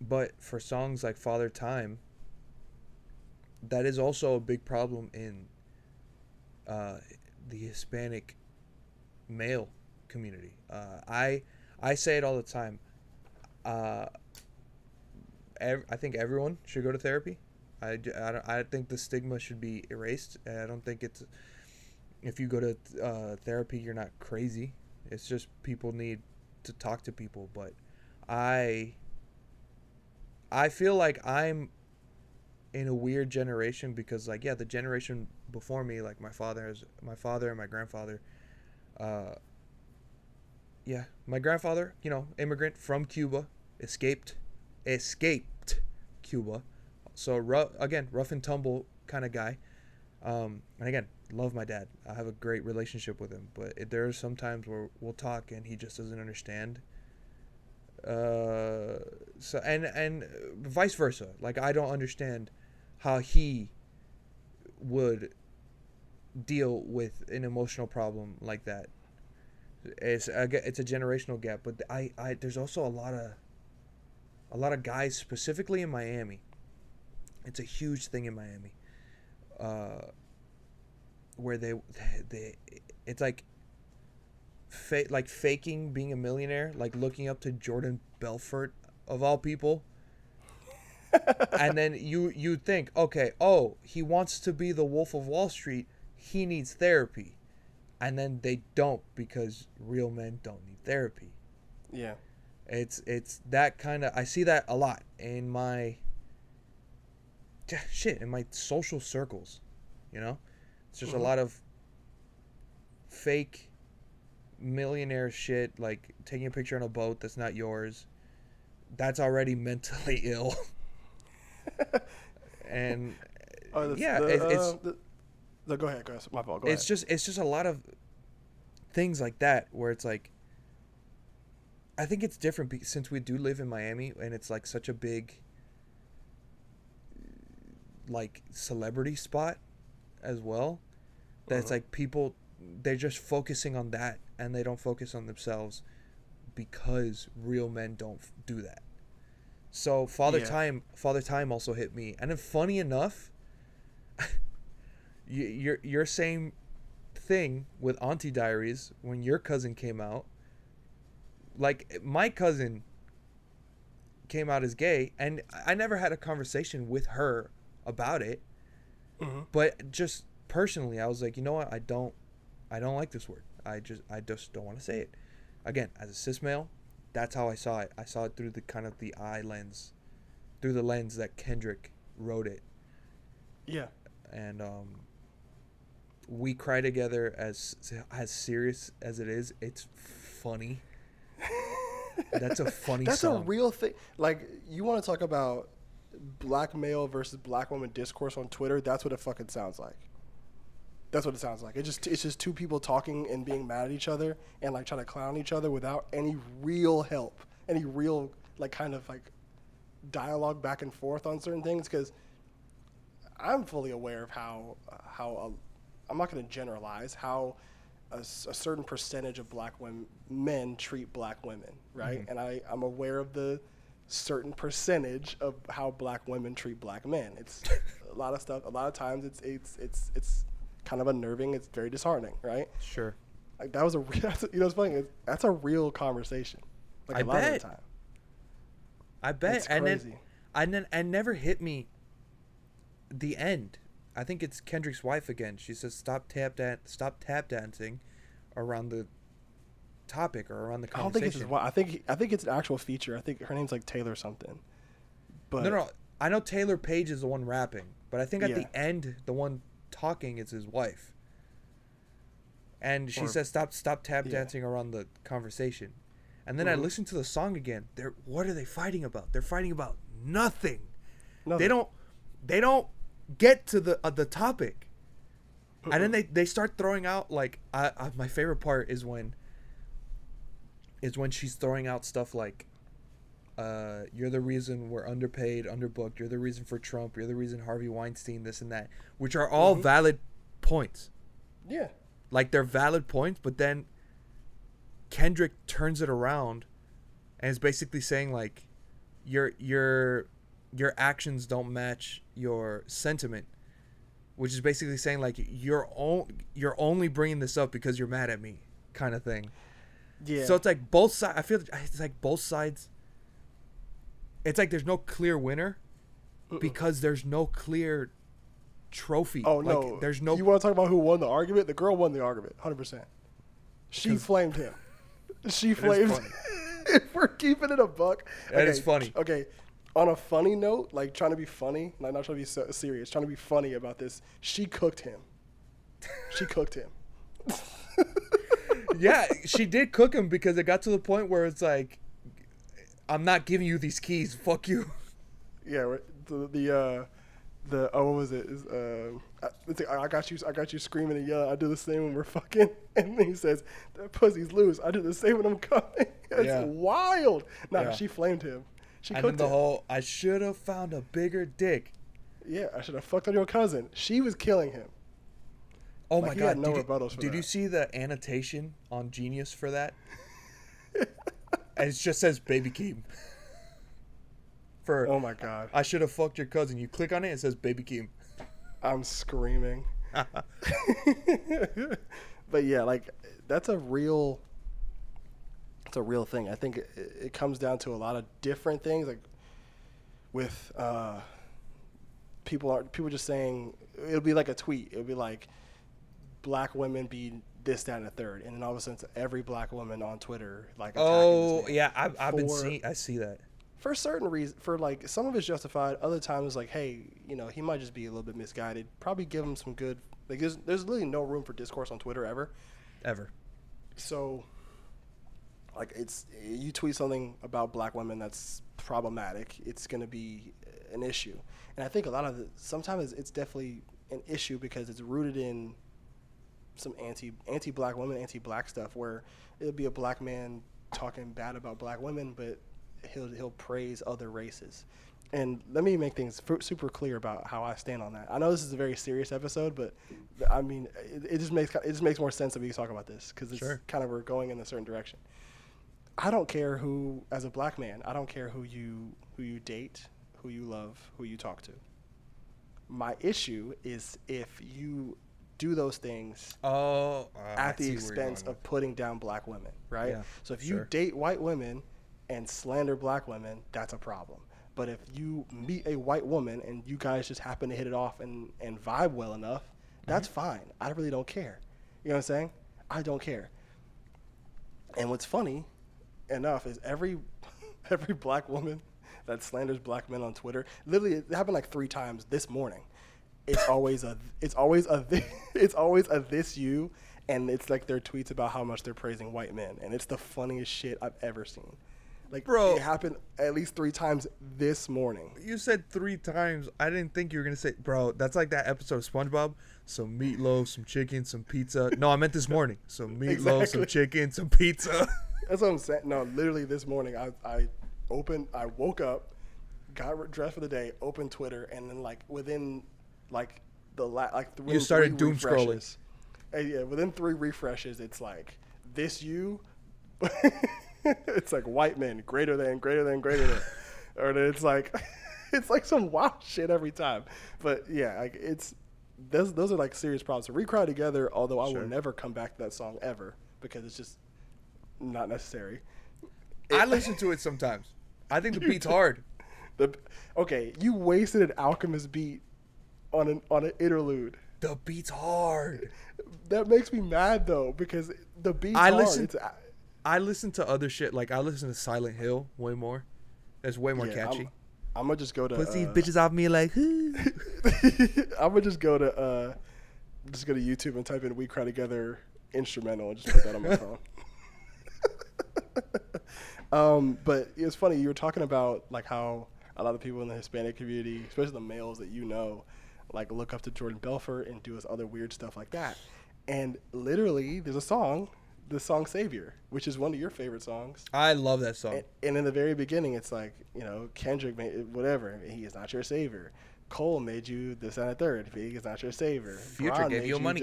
But for songs like Father Time, that is also a big problem in uh, the Hispanic male community. Uh, I I say it all the time. Uh, ev- I think everyone should go to therapy. I, I, I think the stigma should be erased. I don't think it's if you go to uh, therapy, you're not crazy. It's just people need to talk to people. But I I feel like I'm in a weird generation because like yeah, the generation before me, like my father my father and my grandfather, uh, yeah, my grandfather, you know, immigrant from Cuba, escaped, escaped Cuba, so rough again, rough and tumble kind of guy, um, and again, love my dad. I have a great relationship with him, but it, there are some times where we'll talk and he just doesn't understand. Uh, so and and vice versa. Like I don't understand how he would deal with an emotional problem like that. It's a, it's a generational gap, but I, I there's also a lot of a lot of guys specifically in Miami. It's a huge thing in Miami. Uh, where they they it's like fa- like faking being a millionaire, like looking up to Jordan Belfort of all people. [laughs] and then you you think, okay, oh, he wants to be the Wolf of Wall Street. He needs therapy, and then they don't because real men don't need therapy. Yeah. It's it's that kind of I see that a lot in my shit in my social circles, you know. It's just Mhm. a lot of fake millionaire shit like taking a picture on a boat that's not yours. That's already mentally [laughs] ill. [laughs] and Oh, the, yeah, the, it- it's uh, the, the, go ahead, ahead. My fault. Go it's ahead. just it's just a lot of things like that where it's like I think it's different be- since we do live in Miami and it's like such a big like celebrity spot as well that it's Mhm. like people they're just focusing on that and they don't focus on themselves because real men don't f- do that. So Father Yeah. Time Father Time also hit me and then funny enough [laughs] your your same thing with Auntie Diaries when your cousin came out. Like my cousin came out as gay, and I never had a conversation with her about it. Mhm. But just personally, I was like, you know what? I don't, I don't like this word. I just, I just don't want to say it. Again, as a cis male, that's how I saw it. I saw it through the kind of the eye lens, through the lens that Kendrick wrote it yeah. and um, we cry together as as serious as it is. It's funny. That's a funny [laughs] That's song. a real thing. Like you want to talk about black male versus black woman discourse on Twitter? That's what it fucking sounds like. That's what it sounds like. It just it's just two people talking and being mad at each other and like trying to clown each other without any real help, any real like kind of like dialogue back and forth on certain things. Because I'm fully aware of how how uh, I'm not going to generalize how a certain percentage of black women men treat black women, right? Mm-hmm. And I I'm aware of the certain percentage of how black women treat black men. It's [laughs] a lot of stuff. A lot of times it's it's it's it's kind of unnerving. It's very disheartening, right? sure. Like that was a [laughs] re- that's, you know it's funny. It's, that's a real conversation. Like I a lot of bet. the time. I bet. It's and then, crazy. and then, and never hit me. The end. I think it's Kendrick's wife again. She says, "Stop tap dan- stop tap dancing, around the topic or around the I don't think it's conversation." his wife. I think I think it's an actual feature. I think her name's like Taylour something. But no, no, I know Taylour Paige is the one rapping, but I think at Yeah. the end, the one talking is his wife. And she Or- says, "Stop, stop tap yeah. dancing around the conversation." And then I Mhm. listen to the song again. They're what are they fighting about? They're fighting about nothing. no, They don't, they don't get to the uh, the topic. And then they, they start throwing out like I, I my favorite part is when is when she's throwing out stuff like uh, you're the reason we're underpaid, underbooked. You're the reason for Trump. You're the reason Harvey Weinstein, this and that, which are all Mhm. valid points. Yeah. Like they're valid points, but then Kendrick turns it around and is basically saying like your your your actions don't match your sentiment, which is basically saying like you're on, you're only bringing this up because you're mad at me, kind of thing. Yeah. So it's like both sides. I feel it's like both sides. It's like there's no clear winner Mm-mm. because there's no clear trophy. Oh Like, no! there's no. You want to talk about who won the argument? The girl won the argument, hundred percent. she flamed him. [laughs] She flamed. if we're [laughs] keeping it a buck, That is funny. Okay, on a funny note, like trying to be funny, like not trying to be so serious, trying to be funny about this. She cooked him. She cooked him. [laughs] yeah, she did cook him because it got to the point where it's like, I'm not giving you these keys. Fuck you. Yeah, the the uh, the oh what was it? Is, uh, I, it's like, I got you, I got you screaming and yelling. I do the same when we're fucking, [laughs] and then he says, "That pussy's loose." I do the same when I'm coming. [laughs] It's Yeah. wild. Nah, Yeah. she flamed him. She and then the him. whole, I should have found a bigger dick. yeah, I should have fucked on your cousin. She was killing him. Oh Like, my god! no did you, rebuttals for did you see the annotation on Genius for that? [laughs] and it just says "Baby Keem." [laughs] for Oh my god, I should have fucked your cousin. You click on it, it says "Baby Keem." [laughs] I'm screaming. but yeah, like that's a real it's a real thing. I think it, it comes down to a lot of different things, like with uh, people are people just saying it'll be like a tweet. It'll be like black women be this, that, and a third, and then all of a sudden, every black woman on Twitter like Oh yeah, I've, I've been seeing. I see that. for certain reasons. For like some of it's justified. Other times, like hey, you know, he might just be a little bit misguided. Probably give him some good. Like there's there's really no room for discourse on Twitter ever. Ever. So, like, it's you tweet something about black women that's problematic, it's going to be an issue. And I think a lot of the, sometimes it's definitely an issue because it's rooted in some anti anti black women, anti black stuff where it'll be a black man talking bad about black women, but he'll he'll praise other races. And let me make things fu- super clear about how I stand on that. I know this is a very serious episode, but I mean, it, it just makes it just makes more sense that we talk about this because it's Sure. kind of we're going in a certain direction. I don't care who, as a black man, I don't care who you who you date, who you love, who you talk to. My issue is if you do those things Oh, uh, I at the where you're expense of putting down black women, right? Yeah, so if you date white women and slander black women, that's a problem. But if you meet a white woman and you guys just happen to hit it off and, and vibe well enough, that's Mm-hmm. fine. I really don't care. You know what I'm saying? I don't care. And what's funny enough is every [laughs] every black woman that slanders black men on Twitter, literally it happened like three times this morning. It's always a it's always a thi- [laughs] it's always a this you and it's like their tweets about how much they're praising white men and it's the funniest shit I've ever seen. Like Bro. it happened at least 3 times this morning. You said three times. I didn't think you were gonna say, bro. That's like that episode of SpongeBob. Some meatloaf, some chicken, some pizza. No, I meant this [laughs] morning. Some meatloaf, some chicken, some pizza. That's what I'm saying. No, literally this morning, I, I opened, I woke up, got dressed for the day, opened Twitter, and then like within like the la- like you started three doom scrolling. refreshes- uh, yeah, within three refreshes, it's like this you. [laughs] it's like white men greater than greater than greater than, [laughs] or it's like [laughs] it's like some wild shit every time. But yeah, like it's those those are like serious problems. So we cry together. Although I Sure. will never come back to that song ever because it's just not necessary. I listen to it sometimes. I think the [laughs] beat's hard. The okay, you wasted an Alchemist beat on an on an interlude. The beat's hard. That makes me mad though because the beat's I hard. listen- It's I listen to other shit. Like I listen to Silent Hill way more. That's way more yeah, catchy. I'm, I'm gonna just go to. put these uh, bitches off me like. [laughs] I'm gonna just go to uh, just go to YouTube and type in "We Cry Together" instrumental and just put that on my [laughs] phone. [laughs] um, but it's funny you were talking about like how a lot of people in the Hispanic community, especially the males that you know, like look up to Jordan Belfort and do his other weird stuff like that. And literally, there's a song, the song "Savior," which is one of your favorite songs. I love that song. And, and in the very beginning, it's like, you know, Kendrick, made, whatever, he is not your savior. Cole made you this and a third. He is not your savior. Future Bron gave you a money.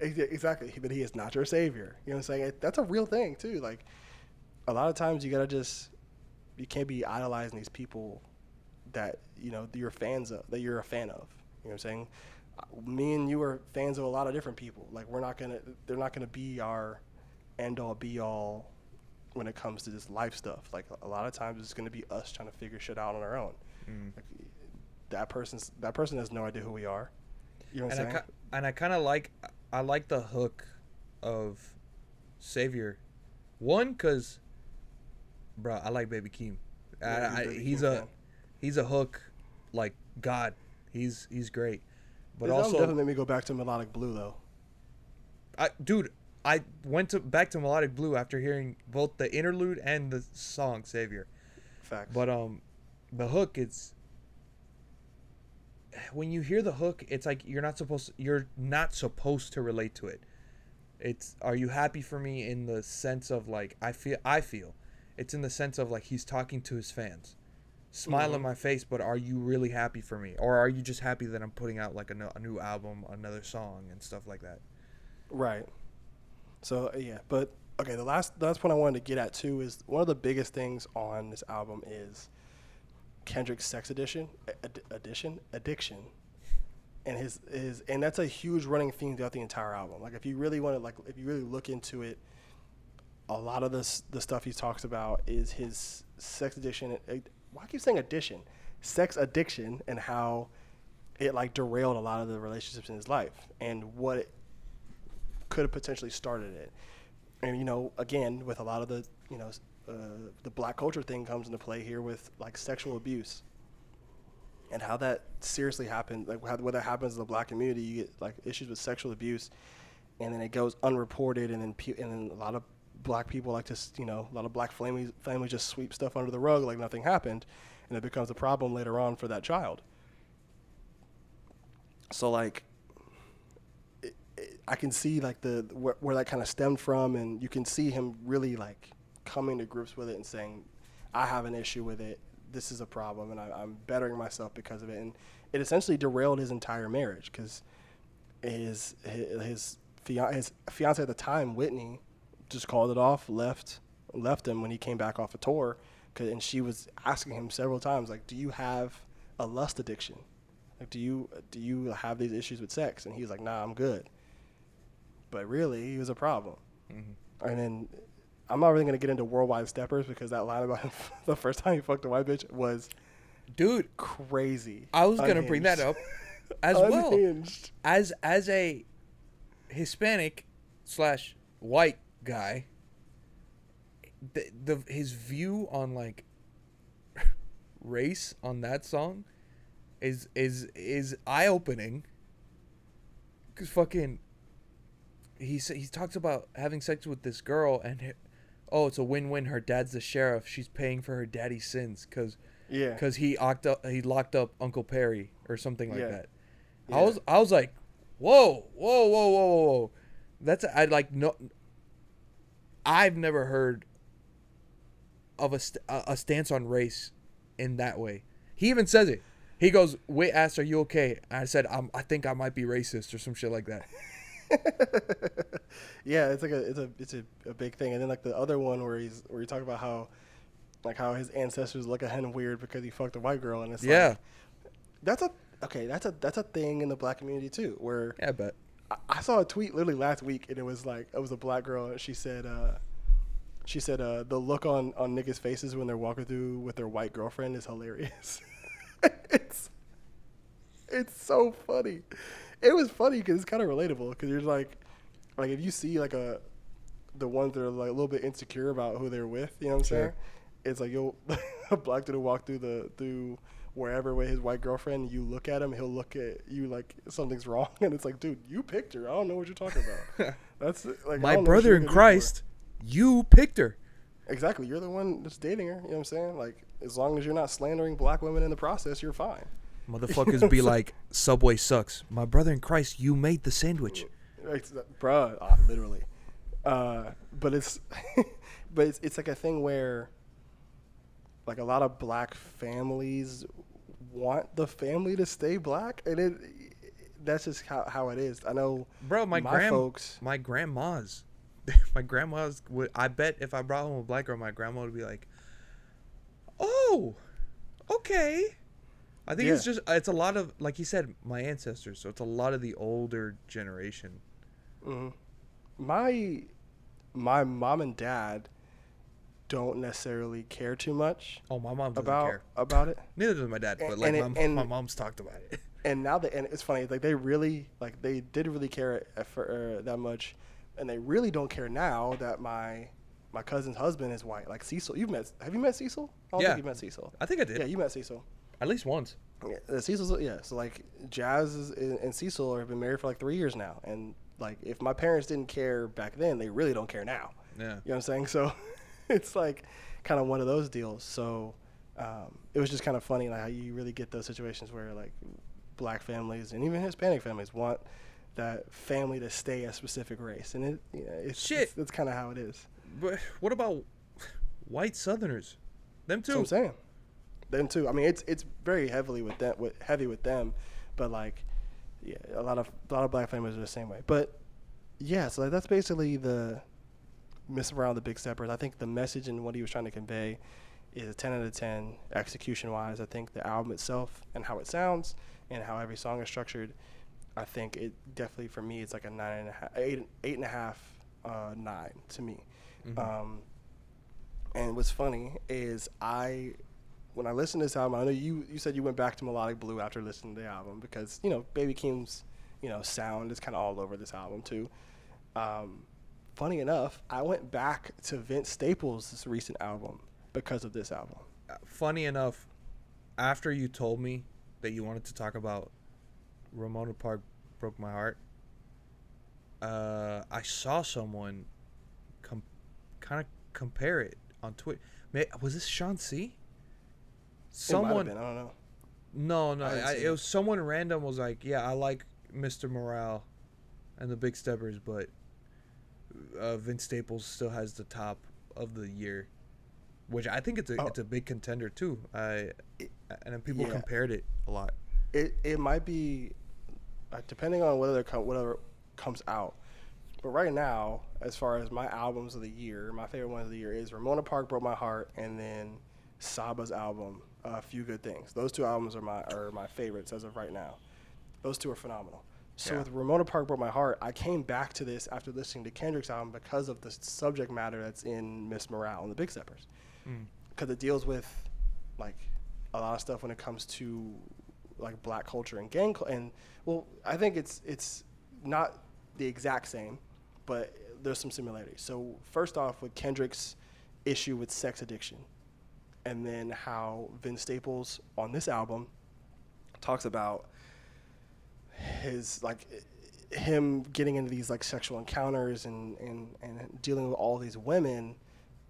Ex- Exactly. But he is not your savior. You know what I'm saying? That's a real thing, too. Like, a lot of times you got to just, you can't be idolizing these people that, you know, you're fans of, that you're a fan of. You know what I'm saying? Me and you are fans of a lot of different people. Like, we're not to, they're not to be our end all be all when it comes to this life stuff. Like a lot of times, it's to be us trying to figure shit out on our own. Mm. Like, that person's that person has no idea who we are. You know what and I'm I saying? ki- and I kind of like I like the hook of Savior. One, cause, bro, I like Baby Keem. Yeah, I, I, Baby he's Keem a he's a hook like God. He's he's great. But This also, definitely made me go back to melodic blue though. I, dude, I went to back to Melodic Blue after hearing both the interlude and the song Savior. Facts. But um, the hook it's when you hear the hook, it's like you're not supposed you're not supposed to relate to it. It's are you happy for me in the sense of like I feel I feel. It's in the sense of like he's talking to his fans. Smile in Mhm. my face, but are you really happy for me, or are you just happy that I'm putting out like a, no- a new album, another song, and stuff like that? Right. So uh, yeah, but okay. The last the last point I wanted to get at too is one of the biggest things on this album is Kendrick's sex addiction, ad- addition, addiction, and his his and that's a huge running theme throughout the entire album. Like if you really want to like if you really look into it, a lot of this the stuff he talks about is his sex addiction. Why keep saying addiction? Sex addiction and how it like derailed a lot of the relationships in his life and what it could have potentially started it. And you know, again, with a lot of the you know uh, the black culture thing comes into play here with like sexual abuse and how that seriously happens. Like how, when that happens in the black community, you get like issues with sexual abuse, and then it goes unreported, and then pe- and then a lot of black people like to you know a lot of black families families just sweep stuff under the rug like nothing happened, and it becomes a problem later on for that child. So like it, it, I can see like the where, where that kind of stemmed from, and you can see him really like coming to grips with it and saying, "I have an issue with it. This is a problem, and I, I'm bettering myself because of it." And it essentially derailed his entire marriage because his his his, fian- his fiance at the time, Whitney, just called it off, left left him when he came back off a tour, and she was asking him several times, like, "Do you have a lust addiction?" Like, do you do you have these issues with sex? And he was like, Nah, I'm good. But really, he was a problem. Mm-hmm. And then I'm not really gonna get into worldwide steppers because that line about him [laughs] the first time he fucked a white bitch was Dude, crazy. I was gonna bring that up [laughs] as well. As as a Hispanic slash white guy, the, the his view on like [laughs] race on that song is is is eye opening. Cause fucking, he he talks about having sex with this girl and, oh, it's a win win. Her dad's the sheriff. She's paying for her daddy's sins. Cause Yeah. because he locked up he locked up Uncle Perry or something like Yeah. that. Yeah. I was I was like, whoa, whoa, whoa, whoa, whoa, whoa. That's I like no. I've never heard of a st- a stance on race in that way. He even says it. He goes, "Wait, asked, are you okay?" I said, I'm, "I think I might be racist or some shit like that." [laughs] yeah, it's like a it's a it's a, a big thing. And then like the other one where he's where you talk about how like how his ancestors look at him weird because he fucked a white girl and it's Yeah. like that's a okay, that's a that's a thing in the black community too, where Yeah, but I, saw a tweet literally last week, and it was like it was a black girl, and she said, uh, she said uh, the look on on niggas' faces when they're walking through with their white girlfriend is hilarious. [laughs] it's it's so funny. It was funny because it's kind of relatable. Because you're like, like if you see like a the ones that are like a little bit insecure about who they're with, you know what I'm Sure. saying? It's like you'll [laughs] a black dude walk through the through wherever with his white girlfriend. You look at him, he'll look at you like something's [laughs] wrong, and it's like, dude, you picked her. I don't know what you're talking about. [laughs] That's like my don't know what brother in gonna do for her. Christ, you picked her. Exactly, you're the one that's dating her. You know what I'm saying? Like as long as you're not slandering black women in the process, you're fine. Motherfuckers [laughs] be like, Subway sucks. My brother in Christ, you made the sandwich. It's, bruh, uh, literally. Uh, but it's, but it's, it's like a thing where, like a lot of black families want the family to stay black, and it, that's just how, how it is. I know, Bro, my, my grand folks. my grandma's [laughs] my grandma's would I bet if I brought home a black girl, my grandma would be like, Oh, okay. I think it's just it's a lot of like you said, my ancestors, so it's a lot of the older generation. mhm. My, my mom and dad don't necessarily care too much Oh, my mom doesn't about care. about it. Neither does my dad, And- but like my, it- and- my mom's talked about it. [laughs] and now that and it's funny like they really like they did really care for, uh, that much and they really don't care now that my my cousin's husband is white like cecil you've met have you met cecil i don't Yeah. think you met cecil I think I did. yeah you met cecil At least once. yeah, uh, cecil's yeah so like jazz is, and and cecil have been married for like three years now and like if my parents didn't care back then they really don't care now Yeah. you know what I'm saying? So [laughs] [laughs] it's like kind of one of those deals. So um, it was just kind of funny like how you really get those situations where like black families and even Hispanic families want that family to stay a specific race, and it you know, it's Shit. It's, that's kind of how it is. But what about white Southerners? Them That's what too. I'm saying. Them too. I mean, it's it's very heavily with them, with heavy with them, but like, yeah, a lot of a lot of black families are the same way. But yeah, so that's basically the Mr. Morale the big steppers. I think the message and what he was trying to convey is a 10 out of 10 execution wise. I think the album itself and how it sounds and how every song is structured, I think it definitely for me it's like a nine and a half, eight, eight and a half, uh, nine to me. Mhm. Um, and what's funny is I, when I listened to this album, I know you you said you went back to Melodic Blue after listening to the album because you know Baby Keem's you know sound is kind of all over this album too. Um, funny enough, I went back to Vince Staples' recent album because of this album. Funny enough, after you told me that you wanted to talk about Ramona Park broke my heart, uh, I saw someone com- kind of compare it on Twitter. Was this Shawn Cee? It might have Someone been, I don't know. No, no, I I, it it. was someone random was like, "Yeah, I like Mr. Morale and the Big Steppers, but uh, Vince Staples still has the top of the year," which I think it's a Oh. it's a big contender too. I It- and people yeah. compared it a lot. it it might be uh, depending on whether com- whatever comes out. But right now, as far as my albums of the year, my favorite one of the year is Ramona Park broke my heart, and then Saba's album, A Few Good Things. Those two albums are my are my favorites as of right now. Those two are phenomenal. So Yeah. with Ramona Park broke my heart, I came back to this after listening to Kendrick's album because of the subject matter that's in Mr. Morale and the Big Steppers Mm. because it deals with like a lot of stuff when it comes to like black culture and gang cul- and well i think it's it's not the exact same but there's some similarities so first off with kendrick's issue with sex addiction and then how vince staples on this album talks about his like him getting into these like sexual encounters and and, and dealing with all these women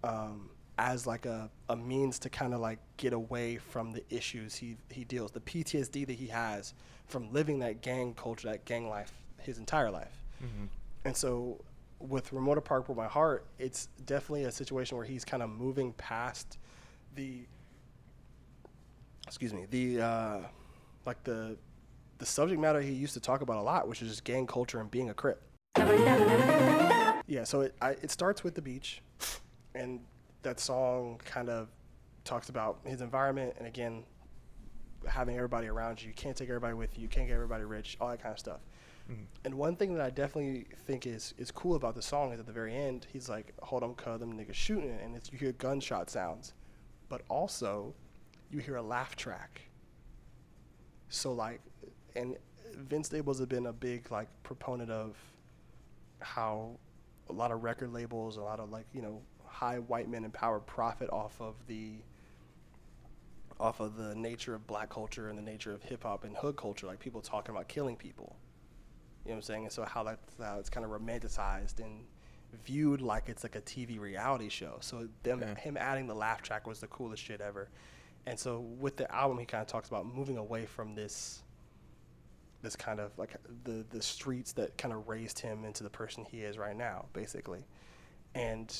um, as like a, a means to kind of like get away from the issues he he deals the PTSD that he has from living that gang culture that gang life his entire life Mhm. and so with Ramona Park with my heart it's definitely a situation where he's kind of moving past the excuse me the uh, like the the subject matter he used to talk about a lot which is just gang culture and being a crip. Yeah so it I, it starts with the beach and that song kind of talks about his environment and again having everybody around you. You can't take everybody with you you can't get everybody rich all that kind of stuff. Mhm. and one thing that i definitely think is is cool about the song is at the very end he's like hold on cuz them niggas shooting and it's, you hear gunshot sounds. But also you hear a laugh track. So like and vince staples has been a big like proponent of how a lot of record labels, a lot of like you know high white men in power profit off of the off of the nature of black culture and the nature of hip hop and hood culture, like people talking about killing people. You know what I'm saying? And so how that's how it's kind of romanticized and viewed like it's like a TV reality show. So them him adding the laugh track was the coolest shit ever. And so with the album, he kind of talks about moving away from this this kind of like the the streets that kind of raised him into the person he is right now, basically, and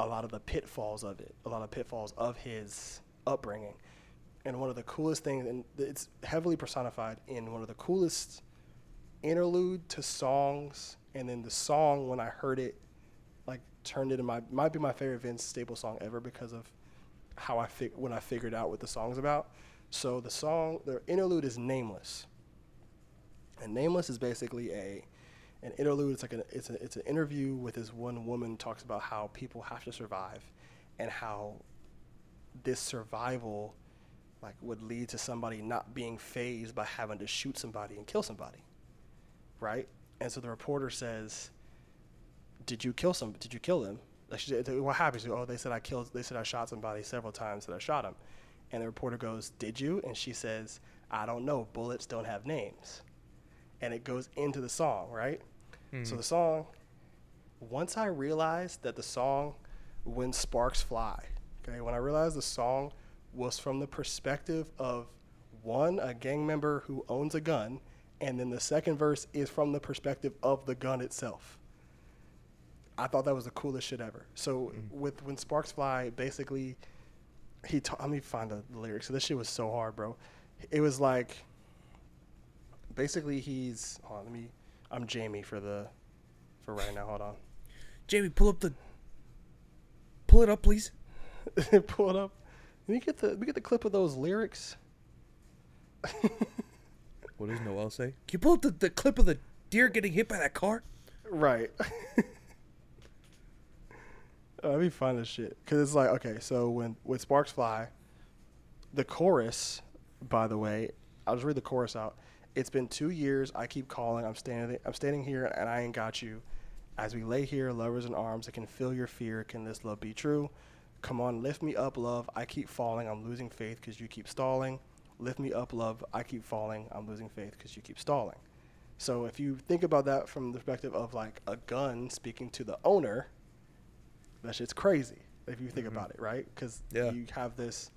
a lot of the pitfalls of it, a lot of pitfalls of his upbringing, and one of the coolest things, and it's heavily personified in one of the coolest interlude to songs, and then the song when I heard it, like turned into my might be my favorite Vince Staples song ever because of how I fig- when I figured out what the song's about. So the song, the interlude is nameless. And Nameless is basically a an interlude. It's like an it's a, it's an interview with this one woman talks about how people have to survive, and how this survival like would lead to somebody not being phased by having to shoot somebody and kill somebody, right? And so the reporter says, "Did you kill some? Did you kill them?" Like, she what said, "Oh, they said I killed. They said I shot somebody several times. That I shot him." And the reporter goes, "Did you?" And she says, "I don't know. Bullets don't have names." And it goes into the song, right? So Mhm. the song, once I realized that the song When Sparks Fly, okay, when I realized the song was from the perspective of one, a gang member who owns a gun, and then the second verse is from the perspective of the gun itself. I thought that was the coolest shit ever. So with When Sparks Fly, basically, he ta- let me find the lyrics. So this shit was so hard, bro. It was like basically he's hold on, let me I'm Jamie for the for right now. Hold on. Jamie, pull up the. Pull it up, please. [laughs] Pull it up. Let me get the let me get the clip of those lyrics. [laughs] What does Noel say? Can you pull up the, the clip of the deer getting hit by that car? Right. That'd be fun as shit. Cause it's like okay, so when when sparks fly, the chorus, by the way, I'll just read the chorus out. It's been two years. I keep calling. I'm standing. I'm standing here, and I ain't got you. As we lay here, lovers in arms, I can feel your fear. Can this love be true? Come on, lift me up, love. I keep falling. I'm losing faith because you keep stalling. Lift me up, love. I keep falling. I'm losing faith because you keep stalling. So if you think about that from the perspective of like a gun speaking to the owner, that shit's crazy. If you think Mhm. about it, right? Because Yeah. you have this,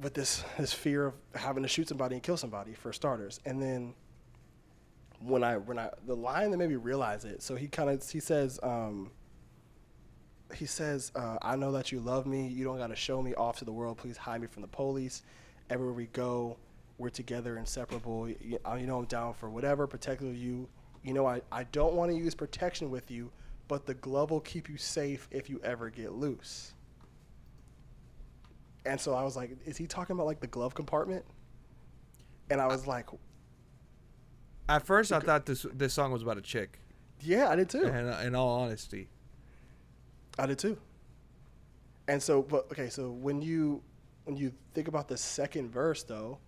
with this this fear of having to shoot somebody and kill somebody for starters, and then when I when I the line that made me realize it. So he kind of he says. um he says, uh, I know that you love me. You don't got to show me off to the world. Please hide me from the police. Everywhere we go, we're together, inseparable. You, uh, you know, I'm down for whatever, protect you. You know, I, I don't want to use protection with you, but the glove will keep you safe if you ever get loose. And so I was like, is he talking about like the glove compartment? And I was like, At first, I thought this this song was about a chick. yeah, I did too. And uh, in all honesty, I did too. And so, but okay, so when you when you think about the second verse, though,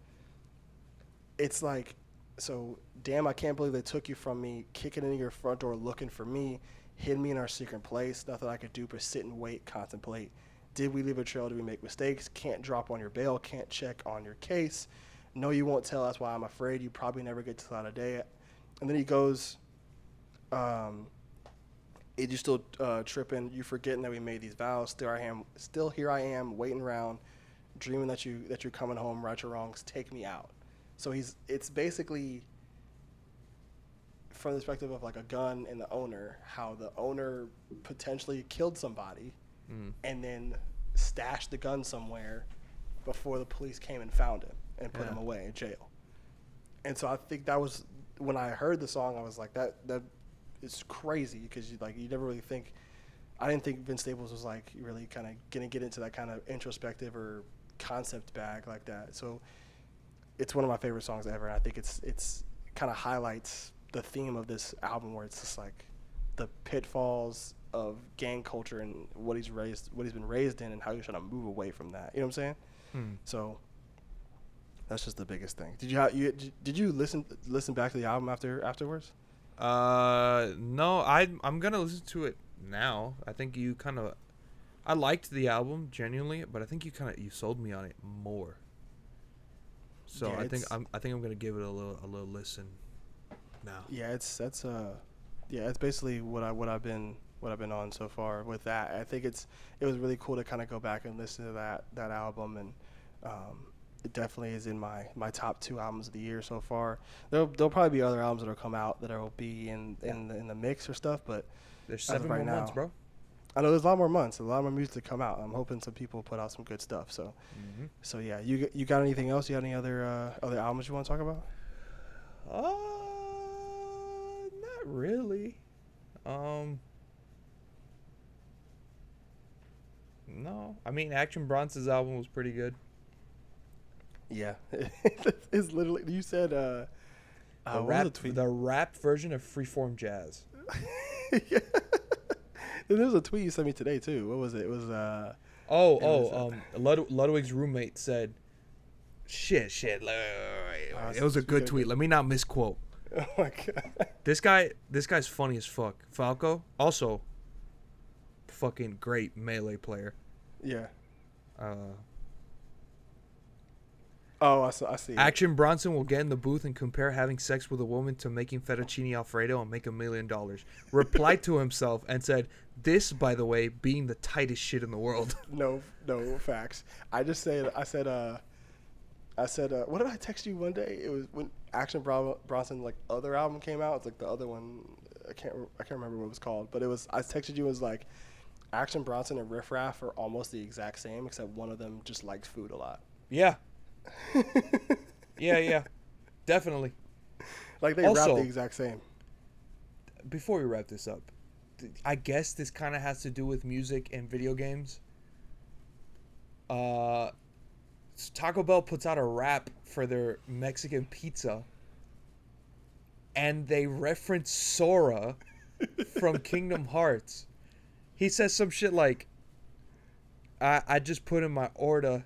it's like, so damn, I can't believe they took you from me, kicking in your front door, looking for me, hid me in our secret place. Nothing I could do but sit and wait, contemplate. Did we leave a trail? Did we make mistakes? Can't drop on your bail. Can't check on your case. No, you won't tell. That's why I'm afraid you probably never get to the light of day. And then he goes, um, you still uh, tripping? You forgetting that we made these vows? Still I am. Still here I am, waiting around, dreaming that you that you're coming home. Right your wrongs, take me out. So he's. It's basically from the perspective of like a gun and the owner, how the owner potentially killed somebody, mm, and then stashed the gun somewhere before the police came and found him and put Yeah. him away in jail. And so I think that was when I heard the song, I was like, that that is crazy because you like you never really think. I didn't think Vince Staples was like really kind of gonna get into that kind of introspective or concept bag like that. So it's one of my favorite songs ever. And I think it's it's kind of highlights the theme of this album where it's just like the pitfalls of gang culture and what he's raised, what he's been raised in, and how he's trying to move away from that. You know what I'm saying? mm. So that's just the biggest thing. Did you ha- you did you listen listen back to the album after afterwards? Uh, no, I I'm gonna listen to it now. I think you kind of, I liked the album genuinely, but I think you kind of you sold me on it more. So Yeah, I think I'm I think I'm gonna give it a little a little listen now. Yeah, it's that's uh yeah, it's basically what I what I've been what I've been on so far with that. I think it's it was really cool to kind of go back and listen to that that album and um it definitely is in my my top two albums of the year so far. There'll there'll probably be other albums that'll come out that'll be in in the, in the mix or stuff, but There's seven right more months, bro. I know there's a lot more months, a lot more music to come out. I'm hoping some people put out some good stuff. So Mm-hmm. so yeah, you you got anything else? You got any other uh, other albums you want to talk about? Uh, not really. Um, no. I mean, Action Bronson's album was pretty good. Yeah, [laughs] it's literally you said uh, The uh what rap, the the rap version of Freeform Jazz. [laughs] yeah. And was a tweet you sent me today too. What was it? It was uh Oh, It was, oh, uh, um, Lud- Ludwig's roommate said, "Shit, shit." Ah, It was a good good. tweet. Let me not misquote. [laughs] oh my god. This guy, this guy's funny as fuck. Falco, also, fucking great melee player. Yeah. Uh, Oh, I saw, I see. Action Bronson will get in the booth and compare having sex with a woman to making fettuccine alfredo and make a million dollars. Replied to himself and said, "This, by the way, being the tightest shit in the world." [laughs] No, no facts. I just said I said uh I said uh what did I text you one day? It was when Action Bron- Bronson like other album came out. It's like the other one. I can't I can't remember what it was called, but it was I texted you it was like Action Bronson and Riff Raff are almost the exact same except one of them just likes food a lot. yeah, [laughs] yeah, yeah, definitely. like they rap the exact same. before we wrap this up, I guess this kind of has to do with music and video games. Uh, Taco Bell puts out a rap for their Mexican pizza, and they reference Sora from [laughs] Kingdom Hearts. He says some shit like, "I I just put in my order.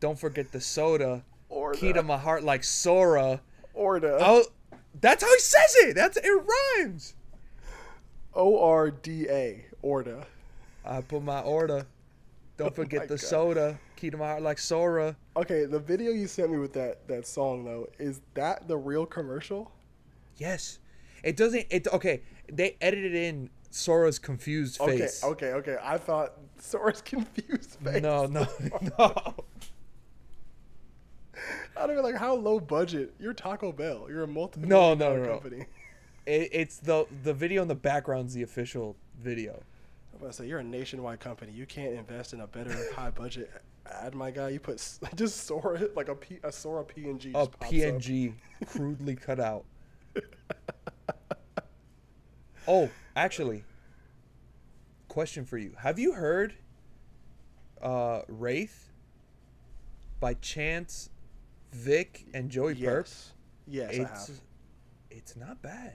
Don't forget the soda. Order. Key to my heart like Sora. Orda. Oh, that's how he says it. That's it rhymes. O R D A. Orda. I put my order. Don't Oh forget my the God. soda. Key to my heart like Sora. Okay, the video you sent me with that that song though, is that the real commercial? Yes. It doesn't. It okay. They edited in Sora's confused Okay, face. okay, okay. Okay. I thought [laughs] Sora's confused face. No, no, [laughs] no. I don't know, like how low budget. You're Taco Bell. You're a multi No, no, no, no. company. It, it's the the video in the background's the official video. I'm about to say you're a nationwide company. You can't invest in a better high budget ad, my guy. You put [laughs] just Sora like a P, a Sora PNG. A. PNG crudely cut out. Oh, actually, question for you: Have you heard uh, "Wraith" by Chance, Vic, and Joey? Yes, yes, I have. It's it's not bad.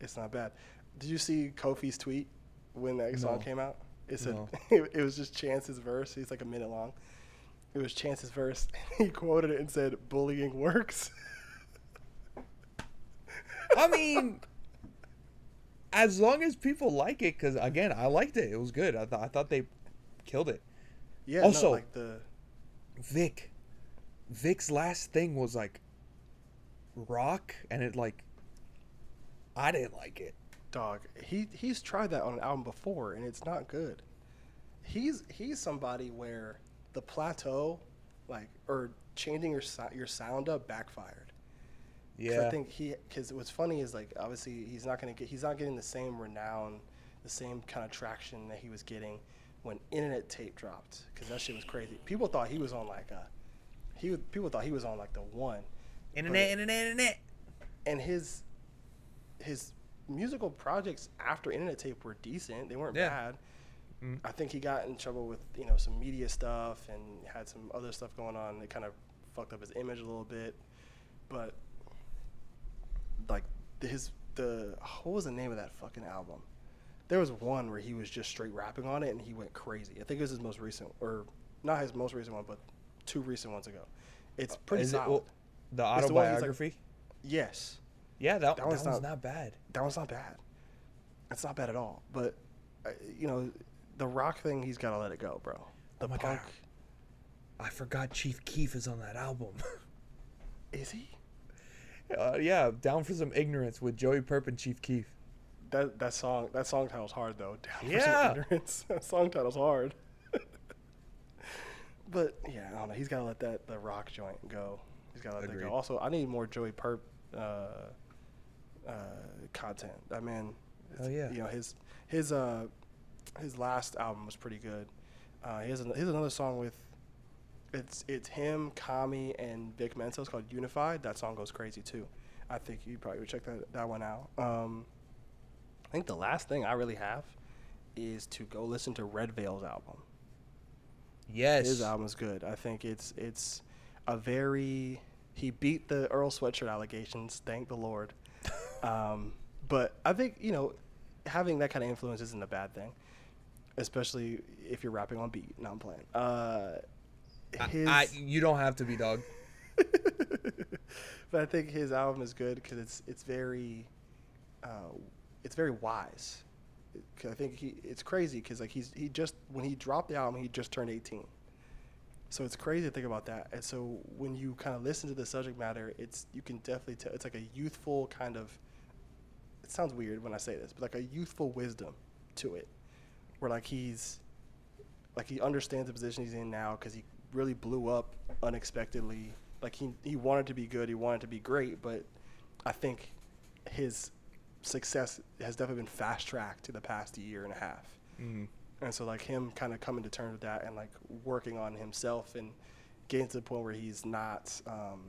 It's not bad. Did you see Kofi's tweet when that song No. came out? It said No. [laughs] it, was just Chance's verse. He's like a minute long. It was Chance's verse. [laughs] He quoted it and said, "Bullying works." [laughs] I mean, as long as people like it, because again, I liked it. It was good. I thought I thought they killed it. yeah. Also- no, like the Vic, Vic's last thing was like rock, and it like I didn't like it. dog. He he's tried that on an album before, and it's not good. He's he's somebody where the plateau, like or changing your your sound up backfired. 'Cause Yeah, I think he because what's funny is like obviously he's not gonna get he's not getting the same renown, the same kind of traction that he was getting when Innanetape dropped because that shit was crazy. People thought he was on like a he was, people thought he was on like the one, internet, internet, internet. and his his musical projects after Innanetape were decent. They weren't Yeah. bad. Mm. I think he got in trouble with you know some media stuff and had some other stuff going on that kind of fucked up his image a little bit. But like his the what was the name of that fucking album? There was one where he was just straight rapping on it and he went crazy. I think it was his most recent or not his most recent one, but two recent ones ago. It's pretty Is it- solid. well, the It's the like- autobiography. yes. yeah, that, that that, one's one's not- not bad. that one's not bad. It's not bad at all. But uh, you know, the rock thing, he's got to let it go, bro. The Oh my punk, God. I forgot Chief Keef is on that album. [laughs] is he? Uh, yeah, down for some ignorance with Joey Purp and Chief Keef. That that song that song title's hard though. Down for some Yeah. ignorance. [laughs] that song title's hard. [laughs] but yeah, I don't know. He's got to let that the rock joint go. He's got to let that go. Also, I need more Joey Purp uh, uh, content. I mean, Oh, yeah. You know his his uh his last album was pretty good. Uh, he has an, he has another song with it's it's him, Kami, and Vic Mensa. It's called Unified. That song goes crazy too. I think you probably would check that that one out. Um, I think the last thing I really have is to go listen to redveil's album. Yes. His album is good. I think it's it's a very he beat the Earl Sweatshirt allegations. Thank the Lord. [laughs] um, but I think you know having that kind of influence isn't a bad thing, especially if you're rapping on beat. No, I'm playing. Uh, his, I, you don't have to be dog. [laughs] but I think his album is good because it's it's very, uh, it's very wise. 'Cause I think he it's crazy because like he's he just when he dropped the album he just turned 18. So it's crazy to think about that. And so when you kind of listen to the subject matter, it's you can definitely tell it's like a youthful kind of. It sounds weird when I say this, but like a youthful wisdom to it, where like he's, like he understands the position he's in now because he really blew up unexpectedly. Like he he wanted to be good, he wanted to be great, but I think his success has definitely been fast tracked to the past year and a half. Mhm. And so like him kind of coming to terms with that and like working on himself and getting to the point where he's not um,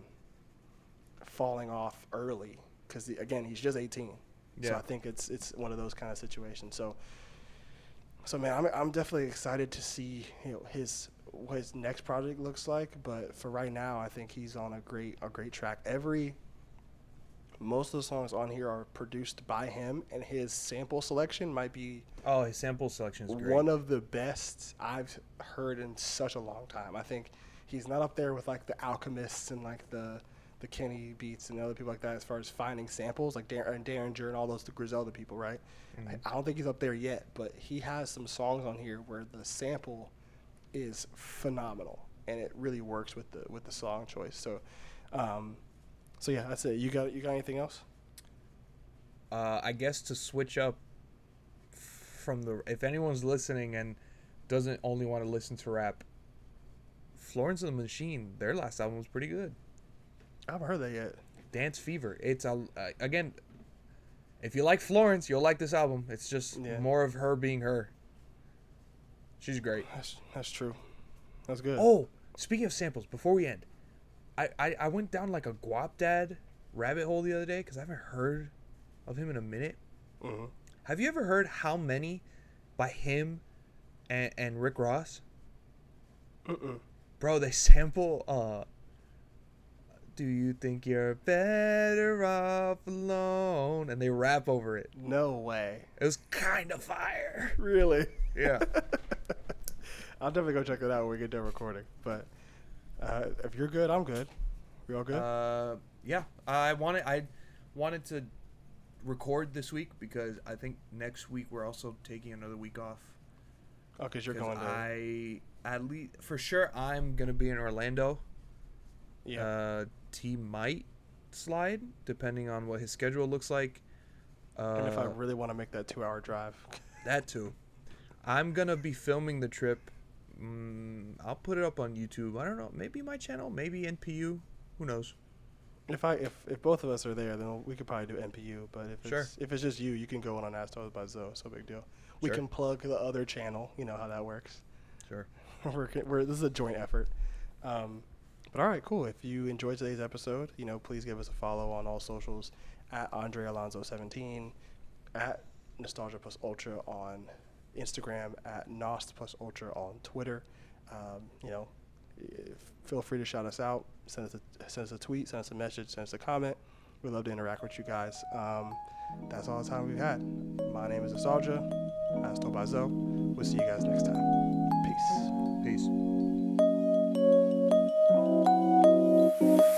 falling off early because again he's just 18. Yeah. So I think it's it's one of those kind of situations. So so man, I'm I'm definitely excited to see you know his what his next project looks like. But for right now, I think he's on a great a great track. Every most of the songs on here are produced by him, and his sample selection might be Oh, his sample selection is great. one of the best I've heard in such a long time. I think he's not up there with like the Alchemists and like the the Kenny Beats and other people like that as far as finding samples, like Darren Daringer and all those the Griselda people, right? I, I don't think he's up there yet, but he has some songs on here where the sample is phenomenal and it really works with the with the song choice. So, um, so yeah, that's it. You got you got anything else? uh, I guess to switch up from the if anyone's listening and doesn't only want to listen to rap, Florence and the Machine, their last album was pretty good. I haven't heard that yet. Dance Fever. It's a uh, again. If you like Florence, you'll like this album. It's just Yeah. more of her being her. She's great. That's that's true. That's good. Oh, speaking of samples, before we end, I I, I went down like a Guap Dad rabbit hole the other day because I haven't heard of him in a minute. Mhm. Have you ever heard how many by him and, and Rick Ross? Mm-mm. Bro, they sample uh Do you think you're better off alone? And they rap over it. No way. It was kind of fire. Really? Yeah. [laughs] I'll definitely go check it out when we get done recording. But uh, if you're good, I'm good. We all good? Uh, yeah, I wanted I wanted to record this week because I think next week we're also taking another week off. oh, because you're going to. I at least for sure I'm gonna be in Orlando. yeah. Uh, T might slide depending on what his schedule looks like. Uh, and if I really want to make that two hour drive. [laughs] that too, I'm gonna be filming the trip. Mm, I'll put it up on YouTube. I don't know, maybe my channel, maybe NPU. Who knows? If I if, if both of us are there, then we could probably do NPU. But if Sure. it's if it's just you, you can go on on Astros by Zoe. So big deal. We Sure. can plug the other channel. You know how that works. Sure. [laughs] we're, we're this is a joint effort. Um, but all right, cool. If you enjoyed today's episode, you know, please give us a follow on all socials at Andre Alonso 17, at Nostalgia Plus Ultra on Instagram at Nost plus Ultra on Twitter. Um, you know, feel free to shout us out, send us a send us a tweet, send us a message, send us a comment. We'd love to interact with you guys. Um, that's all the time we've had. My name is Asalja. Hasta Bazo. We'll see you guys next time. Peace. Peace.